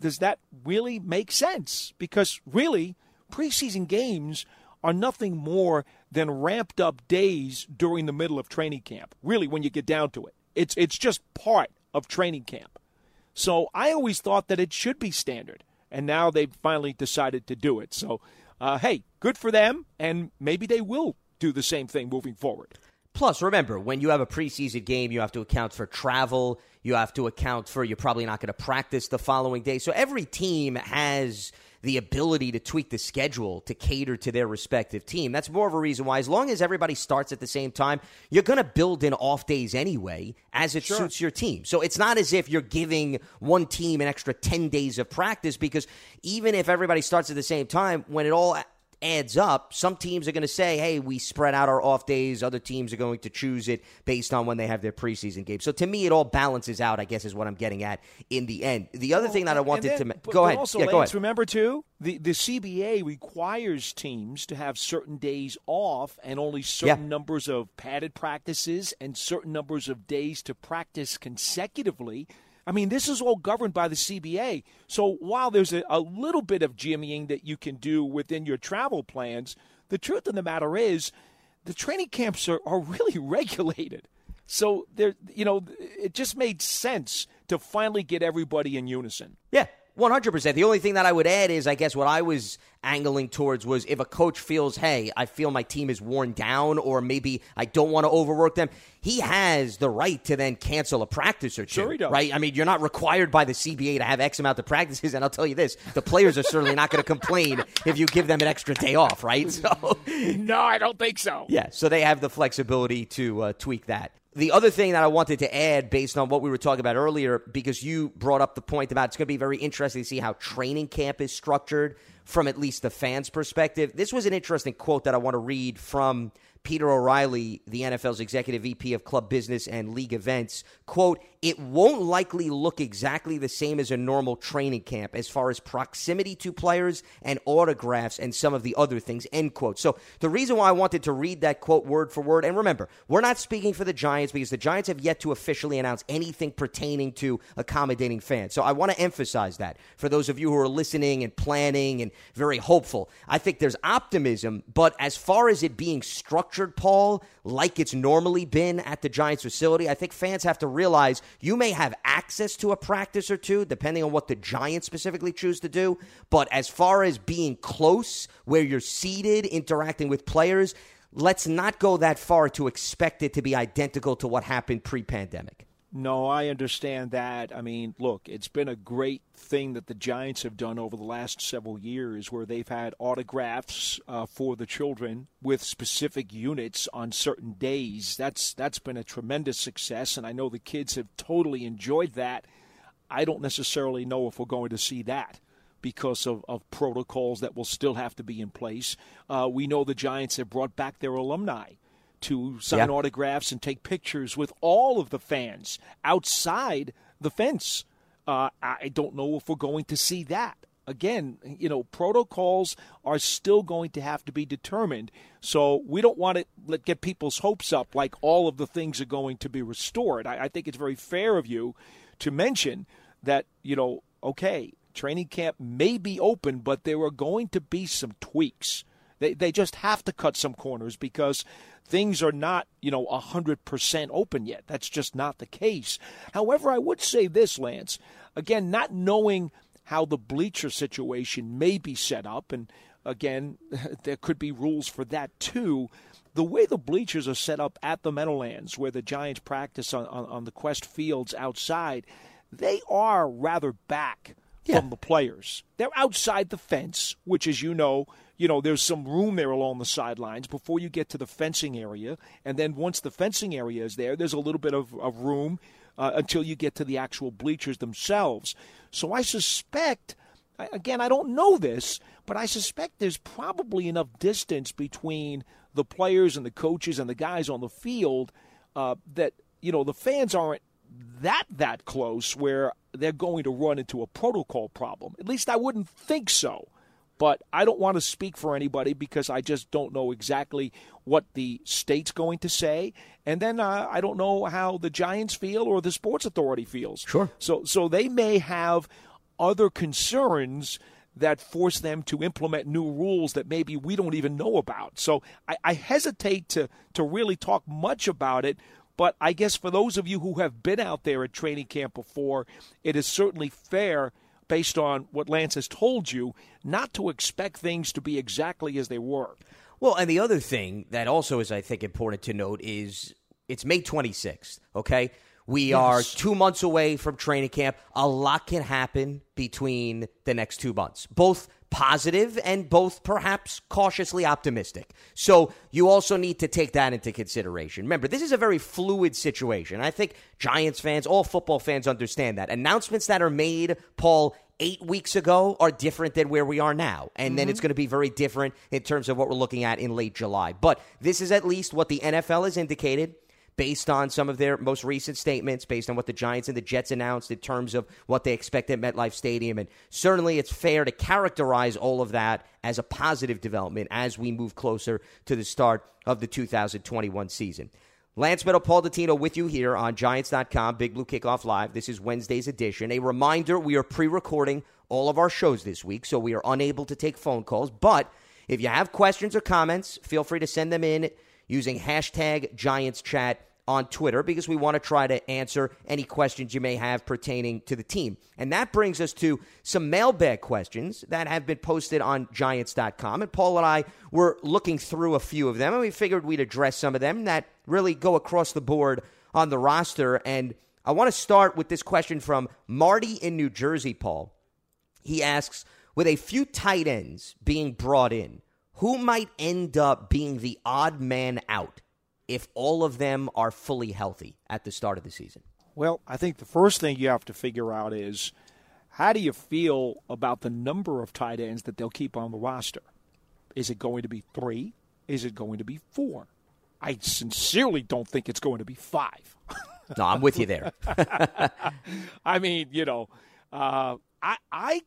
does that really make sense? Because really, preseason games are nothing more than ramped up days during the middle of training camp. Really, when you get down to it, it's it's just part of training camp. So I always thought that it should be standard, and now they've finally decided to do it. So, uh, hey, good for them, and maybe they will do the same thing moving forward. Plus, remember, when you have a preseason game, you have to account for travel. You have to account for you're probably not going to practice the following day. So every team has the ability to tweak the schedule to cater to their respective team. That's more of a reason why, as long as everybody starts at the same time, you're going to build in off days anyway as it Sure. suits your team. So it's not as if you're giving one team an extra 10 days of practice because even if everybody starts at the same time, when it all adds up, some teams are going to say, hey, we spread out our off days. Other teams are going to choose it based on when they have their preseason games. So to me, it all balances out, I guess, is what I'm getting at in the end. The other thing that I wanted then- to but- go but ahead. Also, yeah, go ahead. remember too, the the CBA requires teams to have certain days off and only certain Yeah. numbers of padded practices and certain numbers of days to practice consecutively. I mean, this is all governed by the CBA. So while there's a, a little bit of jimmying that you can do within your travel plans, the truth of the matter is, the training camps are, are really regulated. So there, you know, it just made sense to finally get everybody in unison. Yeah, 100%. The only thing that I would add is, I guess, what I was angling towards was if a coach feels, hey, I feel my team is worn down, or maybe I don't want to overwork them, he has the right to then cancel a practice or two. Sure he does. Right? I mean, you're not required by the CBA to have X amount of practices, and I'll tell you this the players are certainly not going to complain if you give them an extra day off, right? So. No, I don't think so. Yeah, so they have the flexibility to uh, tweak that. The other thing that I wanted to add, based on what we were talking about earlier, because you brought up the point about it's going to be very interesting to see how training camp is structured from at least the fans' perspective. This was an interesting quote that I want to read from Peter O'Reilly, the NFL's executive VP of club business and league events. Quote, it won't likely look exactly the same as a normal training camp as far as proximity to players and autographs and some of the other things, end quote. So the reason why I wanted to read that quote word for word, and remember, we're not speaking for the Giants because the Giants have yet to officially announce anything pertaining to accommodating fans. So I want to emphasize that for those of you who are listening and planning and very hopeful. I think there's optimism, but as far as it being structured, Paul, like it's normally been at the Giants facility, I think fans have to realize you may have access to a practice or two, depending on what the Giants specifically choose to do. But as far as being close, where you're seated, interacting with players, let's not go that far to expect it to be identical to what happened pre pandemic. No, I understand that. I mean, look, it's been a great thing that the Giants have done over the last several years where they've had autographs uh, for the children with specific units on certain days. That's that's been a tremendous success and I know the kids have totally enjoyed that. I don't necessarily know if we're going to see that because of, of protocols that will still have to be in place. Uh, we know the Giants have brought back their alumni to sign Yeah. autographs and take pictures with all of the fans outside the fence. Uh, I don't know if we're going to see that. Again, you know, protocols are still going to have to be determined. So we don't want to let get people's hopes up like all of the things are going to be restored. I, I think it's very fair of you to mention that, you know, okay, training camp may be open, but there are going to be some tweaks. They, they just have to cut some corners because things are not, you know, 100% open yet. That's just not the case. However, I would say this, Lance. Again, not knowing how the bleacher situation may be set up, and again, there could be rules for that too. The way the bleachers are set up at the Meadowlands, where the Giants practice on, on, on the Quest fields outside, they are rather back from the players. They're outside the fence, which, as you know, you know there's some room there along the sidelines before you get to the fencing area, and then once the fencing area is there, there's a little bit of, of room uh, until you get to the actual bleachers themselves. So I suspect. Again, I don't know this, but I suspect there's probably enough distance between the players and the coaches and the guys on the field uh, that you know the fans aren't that that close where they're going to run into a protocol problem. At least I wouldn't think so. But I don't want to speak for anybody because I just don't know exactly what the state's going to say, and then uh, I don't know how the Giants feel or the Sports Authority feels. Sure. So so they may have other concerns that force them to implement new rules that maybe we don't even know about. So I, I hesitate to to really talk much about it. But I guess for those of you who have been out there at training camp before, it is certainly fair, based on what Lance has told you, not to expect things to be exactly as they were. Well, and the other thing that also is, I think, important to note is it's May 26th, okay? We Yes. are two months away from training camp. A lot can happen between the next two months, both positive and both perhaps cautiously optimistic. So you also need to take that into consideration. Remember, this is a very fluid situation. I think Giants fans, all football fans understand that. Announcements that are made, Paul, eight weeks ago are different than where we are now. And then it's mm-hmm. going to be very different in terms of what we're looking at in late July. But this is at least what the NFL has indicated based on some of their most recent statements, based on what the Giants and the Jets announced in terms of what they expect at MetLife Stadium. And certainly it's fair to characterize all of that as a positive development as we move closer to the start of the 2021 season. Lance Medow, Paul Dottino with you here on Giants.com, Big Blue Kickoff Live. This is Wednesday's edition. A reminder we are pre recording all of our shows this week, so we are unable to take phone calls. But if you have questions or comments, feel free to send them in using hashtag Giants Chat on Twitter because we want to try to answer any questions you may have pertaining to the team. And that brings us to some mailbag questions that have been posted on Giants.com. And Paul and I were looking through a few of them, and we figured we'd address some of them that really go across the board on the roster. And I want to start with this question from Marty in New Jersey, Paul. He asks, with a few tight ends being brought in, who might end up being the odd man out if all of them are fully healthy at the start of the season? Well, I think the first thing you have to figure out is how do you feel about the number of tight ends that they'll keep on the roster? Is it going to be three? Is it going to be four? I sincerely don't think it's going to be five. No, I'm with you there. I mean, you know, uh, I, I,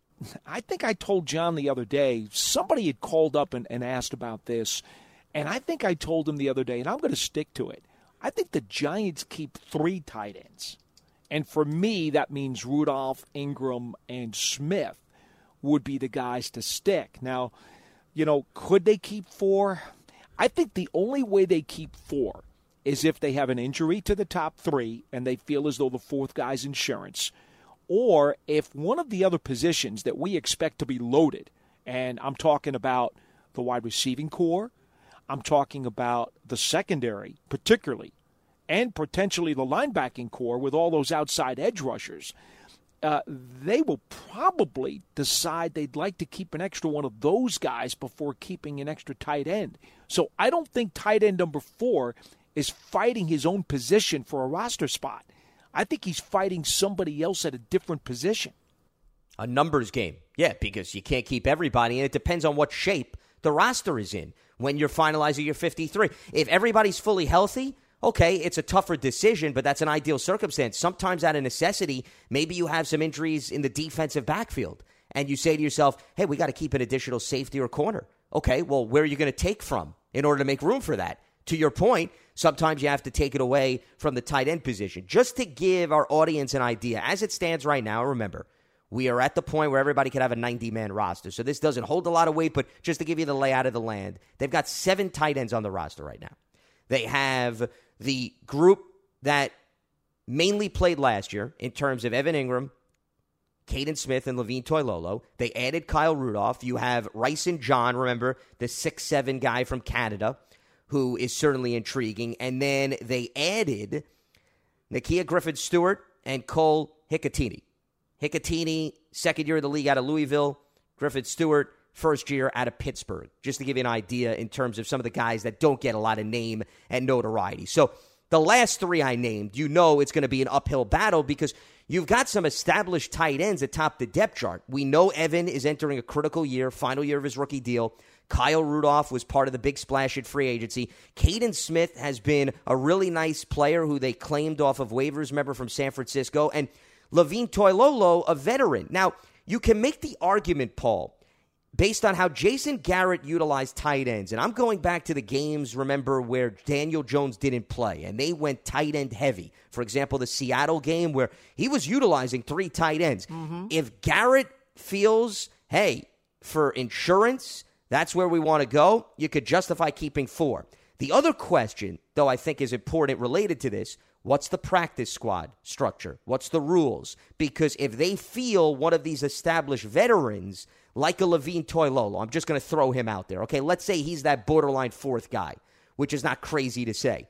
I think I told John the other day. Somebody had called up and, and asked about this, and I think I told him the other day, and I'm going to stick to it. I think the Giants keep three tight ends, and for me, that means Rudolph, Engram, and Smith would be the guys to stick. Now, you know, could they keep four? I think the only way they keep four is if they have an injury to the top three and they feel as though the fourth guy's insurance, or if one of the other positions that we expect to be loaded, and I'm talking about the wide receiving core, I'm talking about the secondary, particularly, and potentially the linebacking core with all those outside edge rushers. Uh, they will probably decide they'd like to keep an extra one of those guys before keeping an extra tight end. So I don't think tight end number four is fighting his own position for a roster spot. I think he's fighting somebody else at a different position. A numbers game. Yeah, because you can't keep everybody, and it depends on what shape the roster is in when you're finalizing your 53. If everybody's fully healthy, okay, it's a tougher decision, but that's an ideal circumstance. Sometimes out of necessity, maybe you have some injuries in the defensive backfield, and you say to yourself, hey, we got to keep an additional safety or corner. Okay, well, where are you going to take from in order to make room for that? To your point, sometimes you have to take it away from the tight end position. Just to give our audience an idea, as it stands right now, remember, we are at the point where everybody could have a 90 man roster. So this doesn't hold a lot of weight, but just to give you the layout of the land, they've got seven tight ends on the roster right now. They have the group that mainly played last year in terms of Evan Engram, Kaden Smith, and Levine Toilolo. They added Kyle Rudolph. You have Rysen John, remember, the six seven guy from Canada, who is certainly intriguing. And then they added Nakia Griffin Stewart and Cole Hikutini. Hicatini, second year of the league out of Louisville. Griffin Stewart, first year out of Pittsburgh. Just to give you an idea in terms of some of the guys that don't get a lot of name and notoriety. So the last three I named, you know it's going to be an uphill battle because you've got some established tight ends atop the depth chart. We know Evan is entering a critical year, final year of his rookie deal. Kyle Rudolph was part of the big splash at free agency. Kaden Smith has been a really nice player who they claimed off of waivers, remember, from San Francisco. And Levine Toilolo, a veteran. Now, you can make the argument, Paul, based on how Jason Garrett utilized tight ends. And I'm going back to the games, remember, where Daniel Jones didn't play and they went tight end heavy. For example, the Seattle game where he was utilizing three tight ends. Mm-hmm. If Garrett feels, hey, for insurance, that's where we want to go, you could justify keeping four. The other question, though I think is important related to this, what's the practice squad structure? What's the rules? Because if they feel one of these established veterans, like a Levine Toilolo, I'm just going to throw him out there. Okay, let's say he's that borderline fourth guy, which is not crazy to say.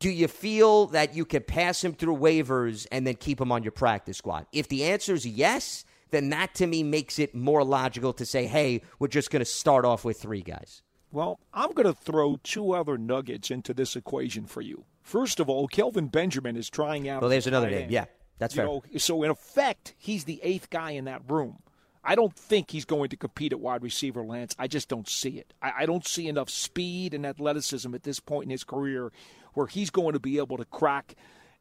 do you feel that you can pass him through waivers and then keep him on your practice squad? If the answer is yes, then that to me makes it more logical to say, hey, we're just going to start off with three guys. Well, I'm going to throw two other nuggets into this equation for you. First of all, Kelvin Benjamin is trying out. Well, there's another name. Yeah, that's you fair. Know, so, in effect, he's the eighth guy in that room. I don't think he's going to compete at wide receiver, Lance. I just don't see it. I, I don't see enough speed and athleticism at this point in his career where he's going to be able to crack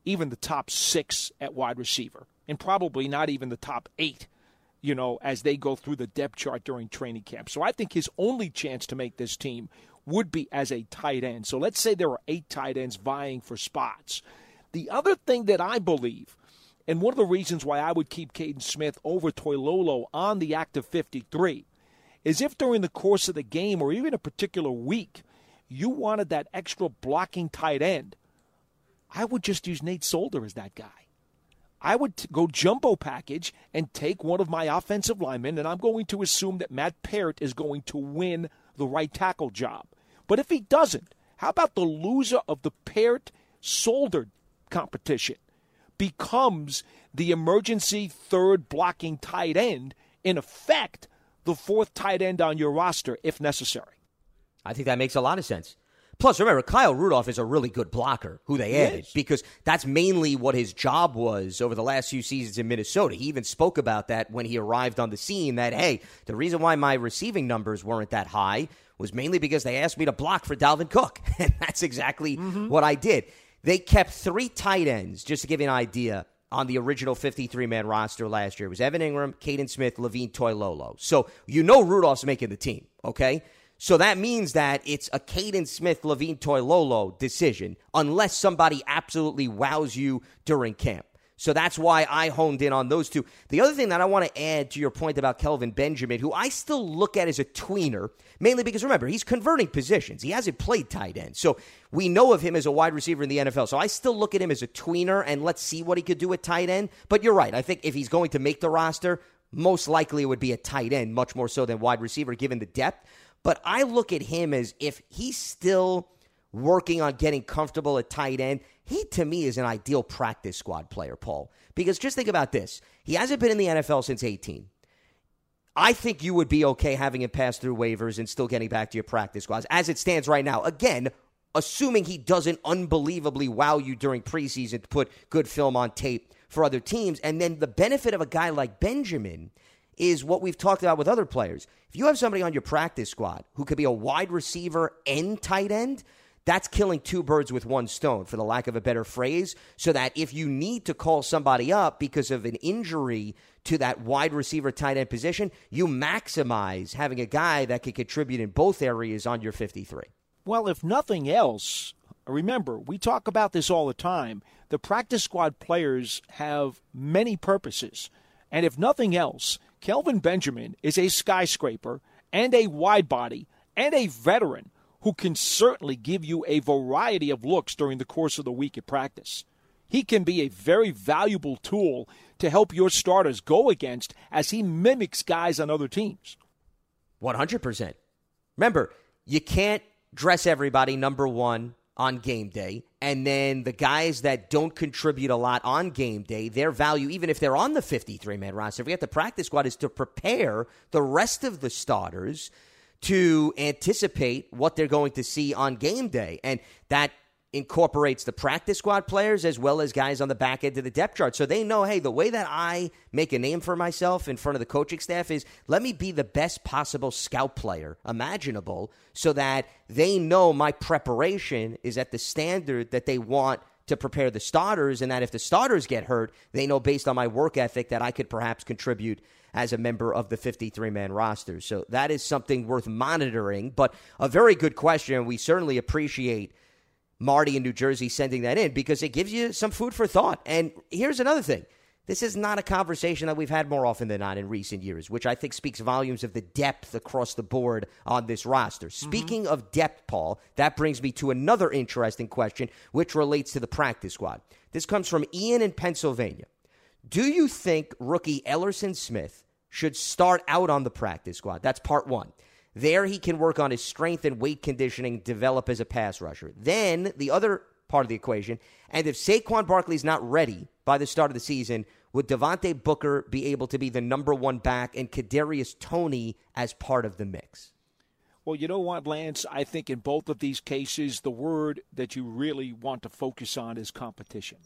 even the top six at wide receiver, and probably not even the top eight, you know, as they go through the depth chart during training camp. So I think his only chance to make this team would be as a tight end. So let's say there are eight tight ends vying for spots. The other thing that I believe, and one of the reasons why I would keep Kaden Smith over Toilolo on the active 53, is if during the course of the game or even a particular week, you wanted that extra blocking tight end, I would just use Nate Solder as that guy. I would t- go jumbo package and take one of my offensive linemen, and I'm going to assume that Matt Peart is going to win the right tackle job. But if he doesn't, how about the loser of the Peart Solder competition becomes the emergency third blocking tight end, in effect, the fourth tight end on your roster if necessary? I think that makes a lot of sense. Plus, remember, Kyle Rudolph is a really good blocker who they added because that's mainly what his job was over the last few seasons in Minnesota. He even spoke about that when he arrived on the scene that, hey, the reason why my receiving numbers weren't that high was mainly because they asked me to block for Dalvin Cook. And that's exactly Mm-hmm. what I did. They kept three tight ends, just to give you an idea, on the original 53 man roster last year. It was Evan Engram, Kaden Smith, Levine Toilolo. So you know Rudolph's making the team, okay? So that means that it's a Kaden Smith, Levine Toilolo decision, unless somebody absolutely wows you during camp. So that's why I honed in on those two. The other thing that I want to add to your point about Kelvin Benjamin, who I still look at as a tweener, mainly because remember, he's converting positions. He hasn't played tight end. So we know of him as a wide receiver in the NFL. So I still look at him as a tweener, and let's see what he could do at tight end. But you're right. I think if he's going to make the roster, most likely it would be a tight end, much more so than wide receiver, given the depth. But I look at him as if he's still working on getting comfortable at tight end, he to me is an ideal practice squad player, Paul. Because just think about this. He hasn't been in the NFL since 18. I think you would be okay having him pass through waivers and still getting back to your practice squads as it stands right now. Again, assuming he doesn't unbelievably wow you during preseason to put good film on tape for other teams. And then the benefit of a guy like Benjamin is what we've talked about with other players. If you have somebody on your practice squad who could be a wide receiver and tight end, that's killing two birds with one stone, for the lack of a better phrase. So that if you need to call somebody up because of an injury to that wide receiver tight end position, you maximize having a guy that can contribute in both areas on your 53. Well, if nothing else, remember, we talk about this all the time. The practice squad players have many purposes. And if nothing else, Kelvin Benjamin is a skyscraper and a wide body and a veteran who can certainly give you a variety of looks during the course of the week at practice. He can be a very valuable tool to help your starters go against as he mimics guys on other teams. 100%. Remember, you can't dress everybody number one on game day. And then the guys that don't contribute a lot on game day, their value, even if they're on the 53 man roster, forget the practice squad, is to prepare the rest of the starters to anticipate what they're going to see on game day. And that incorporates the practice squad players as well as guys on the back end of the depth chart. So they know, hey, the way that I make a name for myself in front of the coaching staff is let me be the best possible scout player imaginable so that they know my preparation is at the standard that they want to prepare the starters and that if the starters get hurt, they know based on my work ethic that I could perhaps contribute as a member of the 53 man roster. So that is something worth monitoring, but a very good question. We certainly appreciate Marty in New Jersey sending that in because it gives you some food for thought. And here's another thing. This is not a conversation that we've had more often than not in recent years, which I think speaks volumes of the depth across the board on this roster. Mm-hmm. Speaking of depth, Paul, that brings me to another interesting question, which relates to the practice squad. This comes from Ian in Pennsylvania. Do you think rookie Elerson Smith should start out on the practice squad? That's part one. There, he can work on his strength and weight conditioning, develop as a pass rusher. Then, the other part of the equation? And if Saquon Barkley's not ready by the start of the season, would Devontae Booker be able to be the number one back and Kadarius Toney as part of the mix? Well, you know what, Lance? I think in both of these cases, the word that you really want to focus on is competition.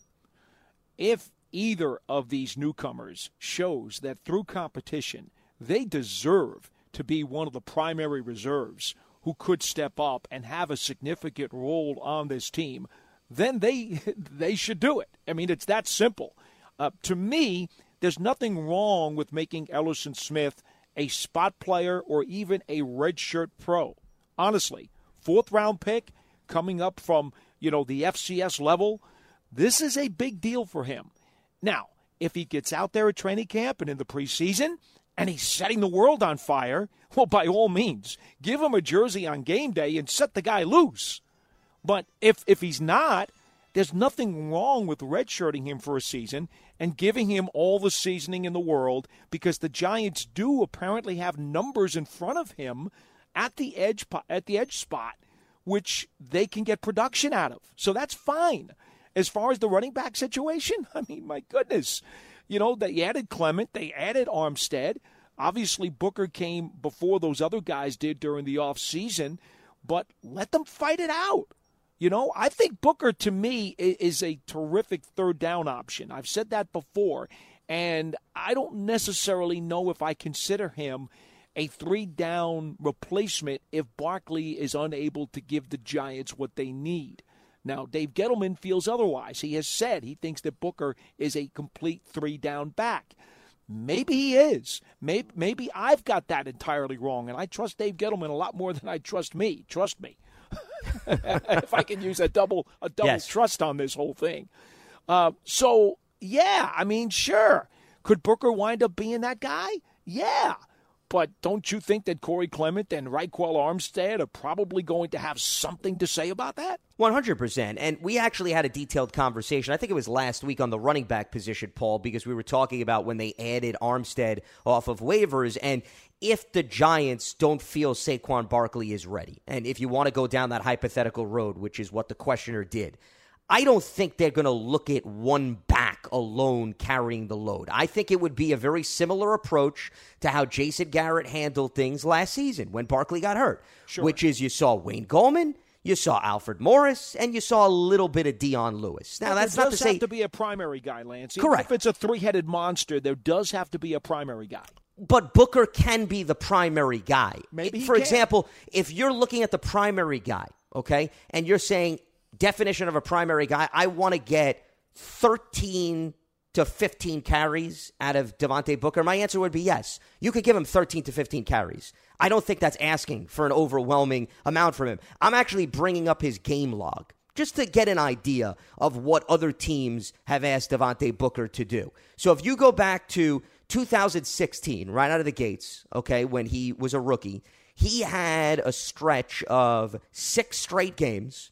If either of these newcomers shows that through competition, they deserve to be one of the primary reserves who could step up and have a significant role on this team, then they they should do it. I mean, it's that simple. Uh, to me, there's nothing wrong with making Elerson Smith a spot player or even a redshirt pro. Honestly, fourth round pick coming up from you know the FCS level, this is a big deal for him. Now, if he gets out there at training camp and in the preseason and he's setting the world on fire, well, by all means, give him a jersey on game day and set the guy loose. But if if he's not, there's nothing wrong with redshirting him for a season and giving him all the seasoning in the world because the Giants do apparently have numbers in front of him at the edge at the edge spot which they can get production out of. So that's fine. As far as the running back situation, I mean, my goodness. You know, they added Clement, they added Armstead. Obviously, Booker came before those other guys did during the offseason, but let them fight it out. You know, I think Booker to me is a terrific third down option. I've said that before, and I don't necessarily know if I consider him a three down replacement if Barkley is unable to give the Giants what they need. Now, Dave Gettleman feels otherwise. He has said he thinks that Booker is a complete three down back. Maybe he is. Maybe, maybe I've got that entirely wrong, and I trust Dave Gettleman a lot more than I trust me. Trust me. if I can use a double a double yes. trust on this whole thing. Uh, so yeah, I mean, sure. Could Booker wind up being that guy? Yeah. But don't you think that Corey Clement and Ryquell Armstead are probably going to have something to say about that? 100%. And we actually had a detailed conversation. I think it was last week on the running back position, Paul, because we were talking about when they added Armstead off of waivers. And if the Giants don't feel Saquon Barkley is ready, and if you want to go down that hypothetical road, which is what the questioner did, I don't think they're going to look at one back alone carrying the load. I think it would be a very similar approach to how Jason Garrett handled things last season when Barkley got hurt, sure. which is you saw Wayne Gallman, you saw Alfred Morris, and you saw a little bit of Dion Lewis. Now, well, that's not to say have to be a primary guy, Lance. Even correct. If it's a three-headed monster, there does have to be a primary guy. But Booker can be the primary guy. Maybe for can. example, if you're looking at the primary guy, okay, and you're saying definition of a primary guy, I want to get 13 to 15 carries out of Devontae Booker? My answer would be yes. You could give him 13 to 15 carries. I don't think that's asking for an overwhelming amount from him. I'm actually bringing up his game log just to get an idea of what other teams have asked Devontae Booker to do. So if you go back to 2016, right out of the gates, okay, when he was a rookie, he had a stretch of six straight games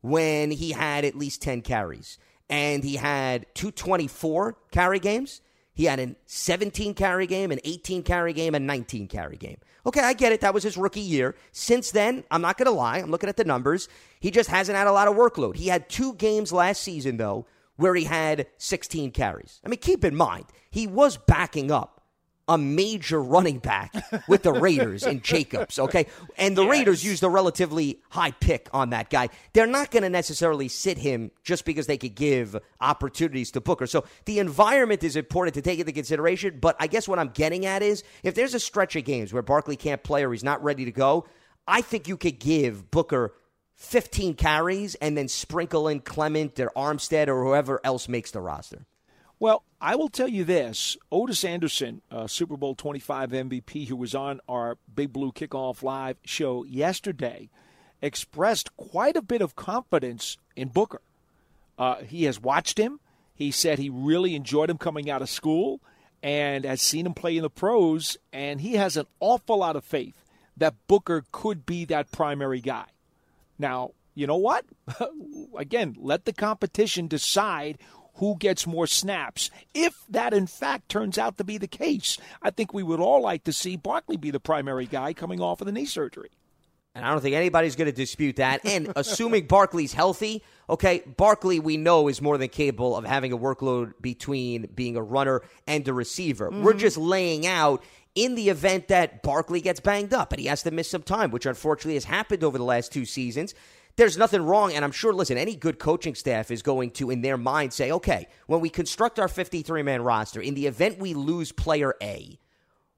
when he had at least 10 carries. And he had 224 carry games. He had a 17 carry game, an 18 carry game, a 19 carry game. Okay, I get it. That was his rookie year. Since then, I'm not going to lie. I'm looking at the numbers. He just hasn't had a lot of workload. He had two games last season, though, where he had 16 carries. I mean, keep in mind, he was backing up a major running back with the Raiders in Jacobs, okay? And the yes. Raiders used a relatively high pick on that guy. They're not going to necessarily sit him just because they could give opportunities to Booker. So the environment is important to take into consideration, but I guess what I'm getting at is if there's a stretch of games where Barkley can't play or he's not ready to go, I think you could give Booker 15 carries and then sprinkle in Clement or Armstead or whoever else makes the roster. Well, I will tell you this Ottis Anderson, uh, Super Bowl 25 MVP, who was on our Big Blue Kickoff Live show yesterday, expressed quite a bit of confidence in Booker. Uh, he has watched him. He said he really enjoyed him coming out of school and has seen him play in the pros, and he has an awful lot of faith that Booker could be that primary guy. Now, you know what? Again, let the competition decide who gets more snaps. If that, in fact, turns out to be the case, I think we would all like to see Barkley be the primary guy coming off of the knee surgery. And I don't think anybody's going to dispute that. And assuming Barkley's healthy, okay, Barkley we know is more than capable of having a workload between being a runner and a receiver. Mm-hmm. We're just laying out in the event that Barkley gets banged up and he has to miss some time, which unfortunately has happened over the last two seasons. There's nothing wrong, and I'm sure, listen, any good coaching staff is going to, in their mind, say, okay, when we construct our 53 man roster, in the event we lose player A,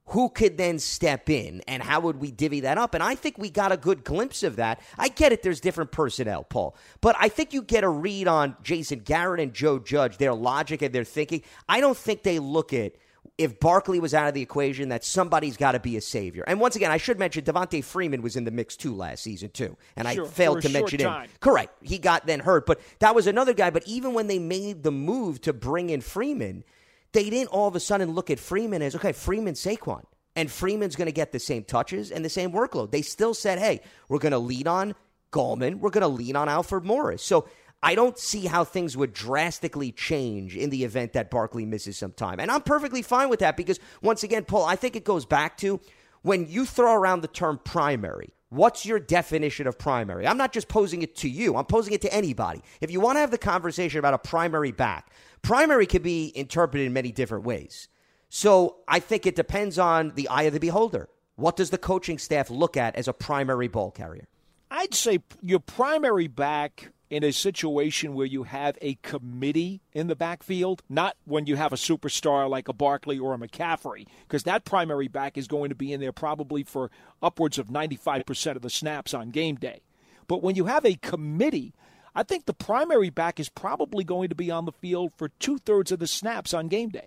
who could then step in and how would we divvy that up? And I think we got a good glimpse of that. I get it, there's different personnel, Paul, but I think you get a read on Jason Garrett and Joe Judge, their logic and their thinking. I don't think they look at if Barkley was out of the equation, that somebody's got to be a savior. And once again, I should mention Devonta Freeman was in the mix too last season too, and sure, I failed to mention him. Correct, he got then hurt, but that was another guy. But even when they made the move to bring in Freeman, they didn't all of a sudden look at Freeman as okay, Freeman Saquon. And Freeman's going to get the same touches and the same workload. They still said, hey, we're going to lean on Gallman. We're going to lean on Alfred Morris. So I don't see how things would drastically change in the event that Barkley misses some time. And I'm perfectly fine with that because, once again, Paul, I think it goes back to when you throw around the term primary. What's your definition of primary? I'm not just posing it to you, I'm posing it to anybody. If you want to have the conversation about a primary back, primary can be interpreted in many different ways. So I think it depends on the eye of the beholder. What does the coaching staff look at as a primary ball carrier? I'd say your primary back in a situation where you have a committee in the backfield, not when you have a superstar like a Barkley or a McCaffrey, because that primary back is going to be in there probably for upwards of 95% of the snaps on game day. But when you have a committee, I think the primary back is probably going to be on the field for two thirds of the snaps on game day.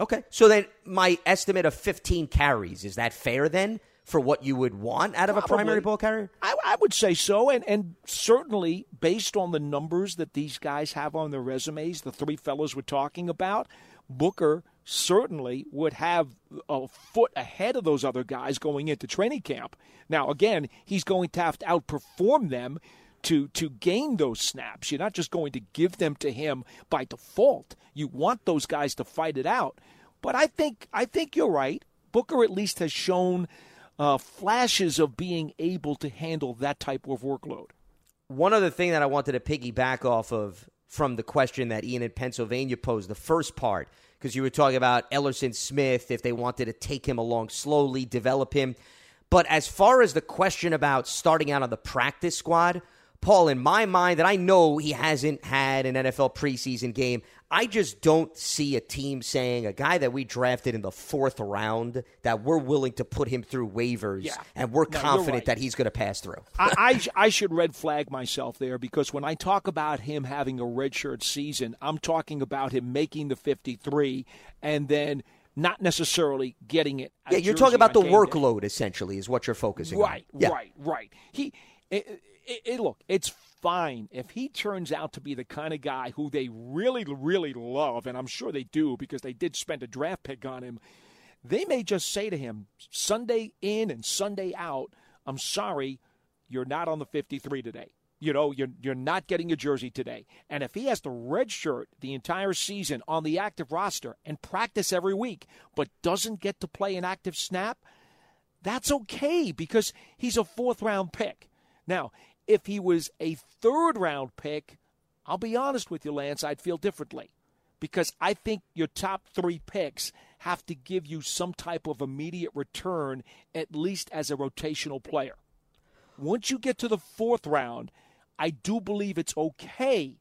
Okay. So then my estimate of 15 carries, is that fair then for what you would want out of Probably. a primary ball carrier? I, I, would say so. And, and certainly based on the numbers that these guys have on their resumes, the three fellows we're talking about, Booker certainly would have a foot ahead of those other guys going into training camp. Now, again, he's going to have to outperform them to to gain those snaps. You're not just going to give them to him by default. You want those guys to fight it out. But I think I think you're right. Booker at least has shown uh, flashes of being able to handle that type of workload. One other thing that I wanted to piggyback off of from the question that Ian in Pennsylvania posed, the first part, because you were talking about Elerson Smith, if they wanted to take him along slowly, develop him. But as far as the question about starting out on the practice squad, Paul, in my mind, that I know he hasn't had an NFL preseason game, I just don't see a team saying a guy that we drafted in the fourth round that we're willing to put him through waivers yeah. and we're no, confident right. that he's going to pass through. I, I, I, should red flag myself there because when I talk about him having a redshirt season, I'm talking about him making the 53 and then not necessarily getting it. Yeah, you're talking about the workload day. essentially is what you're focusing right, on. Right, right, right. He. It, it, it, look, it's fine if he turns out to be the kind of guy who they really, really love, and I'm sure they do because they did spend a draft pick on him. They may just say to him, Sunday in and Sunday out, I'm sorry, you're not on the 53 today. You know, you're, you're not getting a jersey today. And if he has to redshirt the entire season on the active roster and practice every week, but doesn't get to play an active snap, that's okay because he's a fourth round pick. Now, if he was a third round pick, I'll be honest with you, Lance, I'd feel differently because I think your top three picks have to give you some type of immediate return, at least as a rotational player. Once you get to the fourth round, I do believe it's okay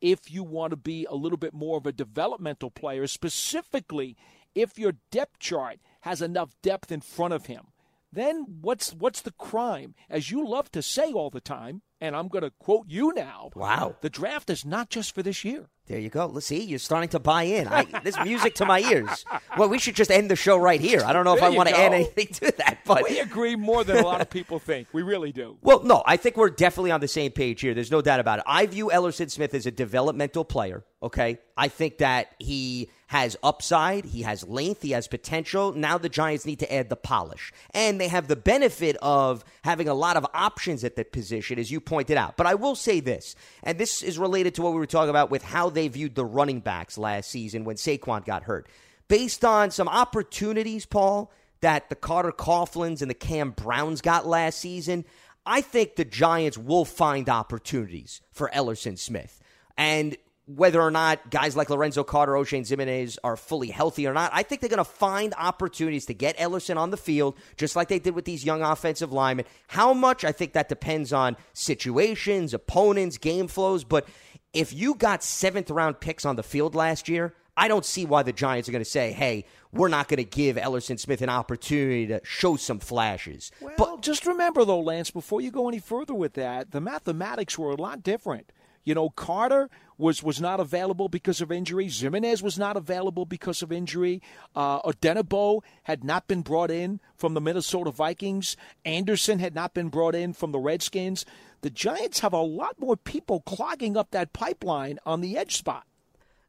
if you want to be a little bit more of a developmental player, specifically if your depth chart has enough depth in front of him then what's what's the crime? As you love to say all the time, and I'm going to quote you now. Wow. The draft is not just for this year. There you go. Let's see, you're starting to buy in. I, this music to my ears. Well, we should just end the show right here. I don't know if I want to add anything to that, but we agree more than a lot of people think. We really do. Well, no, I think we're definitely on the same page here. There's no doubt about it. I view Elerson Smith as a developmental player. Okay, I think that he has upside, he has length, he has potential. Now the Giants need to add the polish. And they have the benefit of having a lot of options at that position, as you pointed out. But I will say this, and this is related to what we were talking about with how they viewed the running backs last season when Saquon got hurt. Based on some opportunities, Paul, that the Carter Coughlins and the Cam Browns got last season, I think the Giants will find opportunities for Elerson Smith. And whether or not guys like Lorenzo Carter, Oshane Ximines are fully healthy or not, I think they're going to find opportunities to get Elerson on the field, just like they did with these young offensive linemen. How much? I think that depends on situations, opponents, game flows. But if you got seventh round picks on the field last year, I don't see why the Giants are going to say, hey, we're not going to give Elerson Smith an opportunity to show some flashes. Well, but just remember, though, Lance, before you go any further with that, the mathematics were a lot different. You know, Carter was was not available because of injury. Ximines was not available because of injury. Uh, Odenigbo had not been brought in from the Minnesota Vikings. Anderson had not been brought in from the Redskins. The Giants have a lot more people clogging up that pipeline on the edge spot.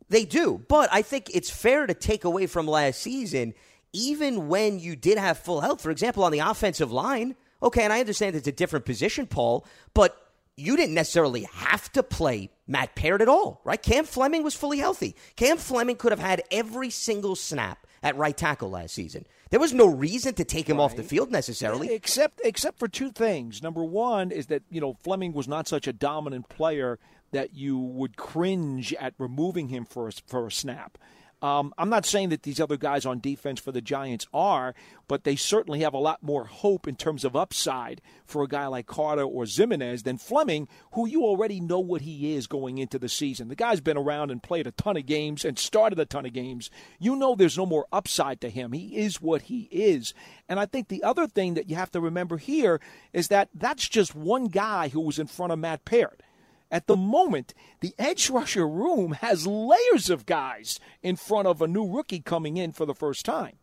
They do, but I think it's fair to take away from last season, even when you did have full health. For example, on the offensive line, okay, and I understand it's a different position, Paul, but you didn't necessarily have to play Matt Peart at all, right? Cam Fleming was fully healthy. Cam Fleming could have had every single snap at right tackle last season. There was no reason to take him right. off the field necessarily, except except for two things. Number one is that you know Fleming was not such a dominant player that you would cringe at removing him for a, for a snap. Um, I'm not saying that these other guys on defense for the Giants are, but they certainly have a lot more hope in terms of upside for a guy like Carter or Ximines than Fleming, who you already know what he is going into the season. The guy's been around and played a ton of games and started a ton of games. You know there's no more upside to him. He is what he is. And I think the other thing that you have to remember here is that that's just one guy who was in front of Matt Peart. At the moment, the edge rusher room has layers of guys in front of a new rookie coming in for the first time.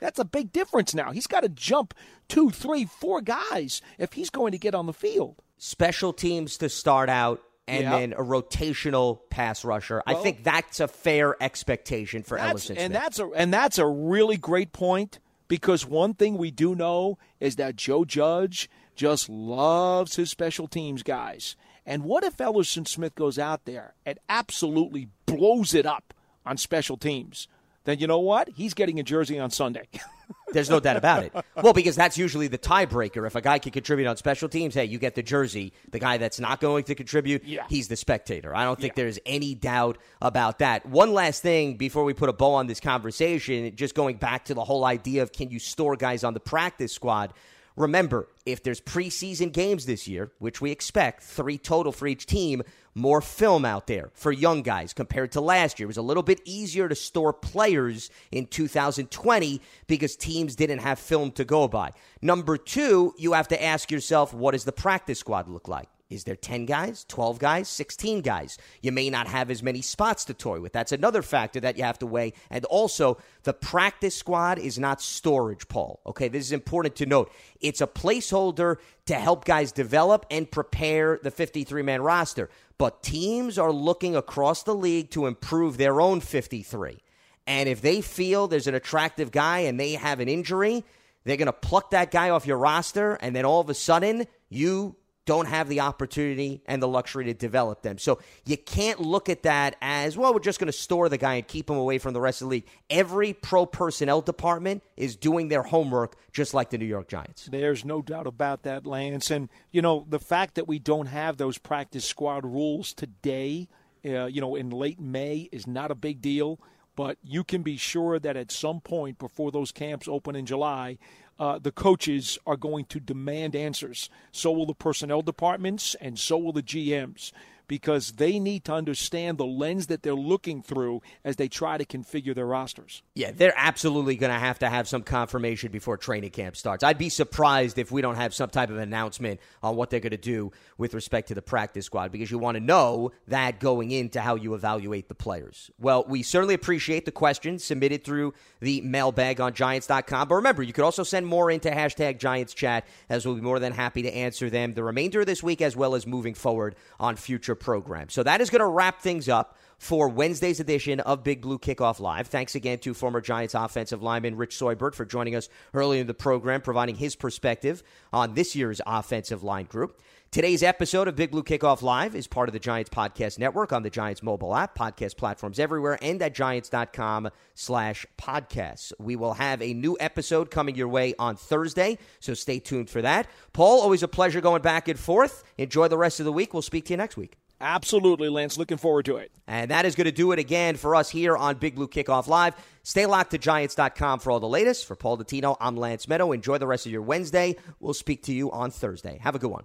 That's a big difference now. He's got to jump two, three, four guys if he's going to get on the field. Special teams to start out and yep. then a rotational pass rusher. Well, I think that's a fair expectation for Elerson. And that's a and that's a really great point because one thing we do know is that Joe Judge just loves his special teams guys. And what if Elerson Smith goes out there and absolutely blows it up on special teams? Then you know what? He's getting a jersey on Sunday. There's no doubt about it. Well, because that's usually the tiebreaker. If a guy can contribute on special teams, hey, you get the jersey. The guy that's not going to contribute, yeah. he's the spectator. I don't think yeah. there's any doubt about that. One last thing before we put a bow on this conversation, just going back to the whole idea of can you store guys on the practice squad? Remember, if there's preseason games this year, which we expect, three total for each team, more film out there for young guys compared to last year. It was a little bit easier to store players in 2020 because teams didn't have film to go by. Number two, you have to ask yourself, what does the practice squad look like? Is there 10 guys, 12 guys, 16 guys? You may not have as many spots to toy with. That's another factor that you have to weigh. And also, the practice squad is not storage, Paul. Okay, this is important to note. It's a placeholder to help guys develop and prepare the 53 man roster. But teams are looking across the league to improve their own 53. And if they feel there's an attractive guy and they have an injury, they're going to pluck that guy off your roster. And then all of a sudden, you don't have the opportunity and the luxury to develop them. So you can't look at that as, well, we're just going to store the guy and keep him away from the rest of the league. Every pro personnel department is doing their homework just like the New York Giants. There's no doubt about that, Lance. And, you know, the fact that we don't have those practice squad rules today, uh, you know, in late May is not a big deal. But you can be sure that at some point before those camps open in July, uh, the coaches are going to demand answers. So will the personnel departments, and so will the GMs because they need to understand the lens that they're looking through as they try to configure their rosters. Yeah, they're absolutely going to have to have some confirmation before training camp starts. I'd be surprised if we don't have some type of announcement on what they're going to do with respect to the practice squad because you want to know that going into how you evaluate the players. Well, we certainly appreciate the questions submitted through the mailbag on Giants.com. But remember, you could also send more into hashtag Giants Chat as we'll be more than happy to answer them the remainder of this week as well as moving forward on future program. So that is going to wrap things up for Wednesday's edition of Big Blue Kickoff Live. Thanks again to former Giants offensive lineman Rich Seubert for joining us earlier in the program, providing his perspective on this year's offensive line group. Today's episode of Big Blue Kickoff Live is part of the Giants Podcast Network on the Giants mobile app, podcast platforms everywhere, and at giants.com slash podcasts. We will have a new episode coming your way on Thursday, so stay tuned for that. Paul, always a pleasure going back and forth. Enjoy the rest of the week. We'll speak to you next week. Absolutely, Lance. Looking forward to it. And that is going to do it again for us here on Big Blue Kickoff Live. Stay locked to Giants.com for all the latest. For Paul Dottino, I'm Lance Medow. Enjoy the rest of your Wednesday. We'll speak to you on Thursday. Have a good one.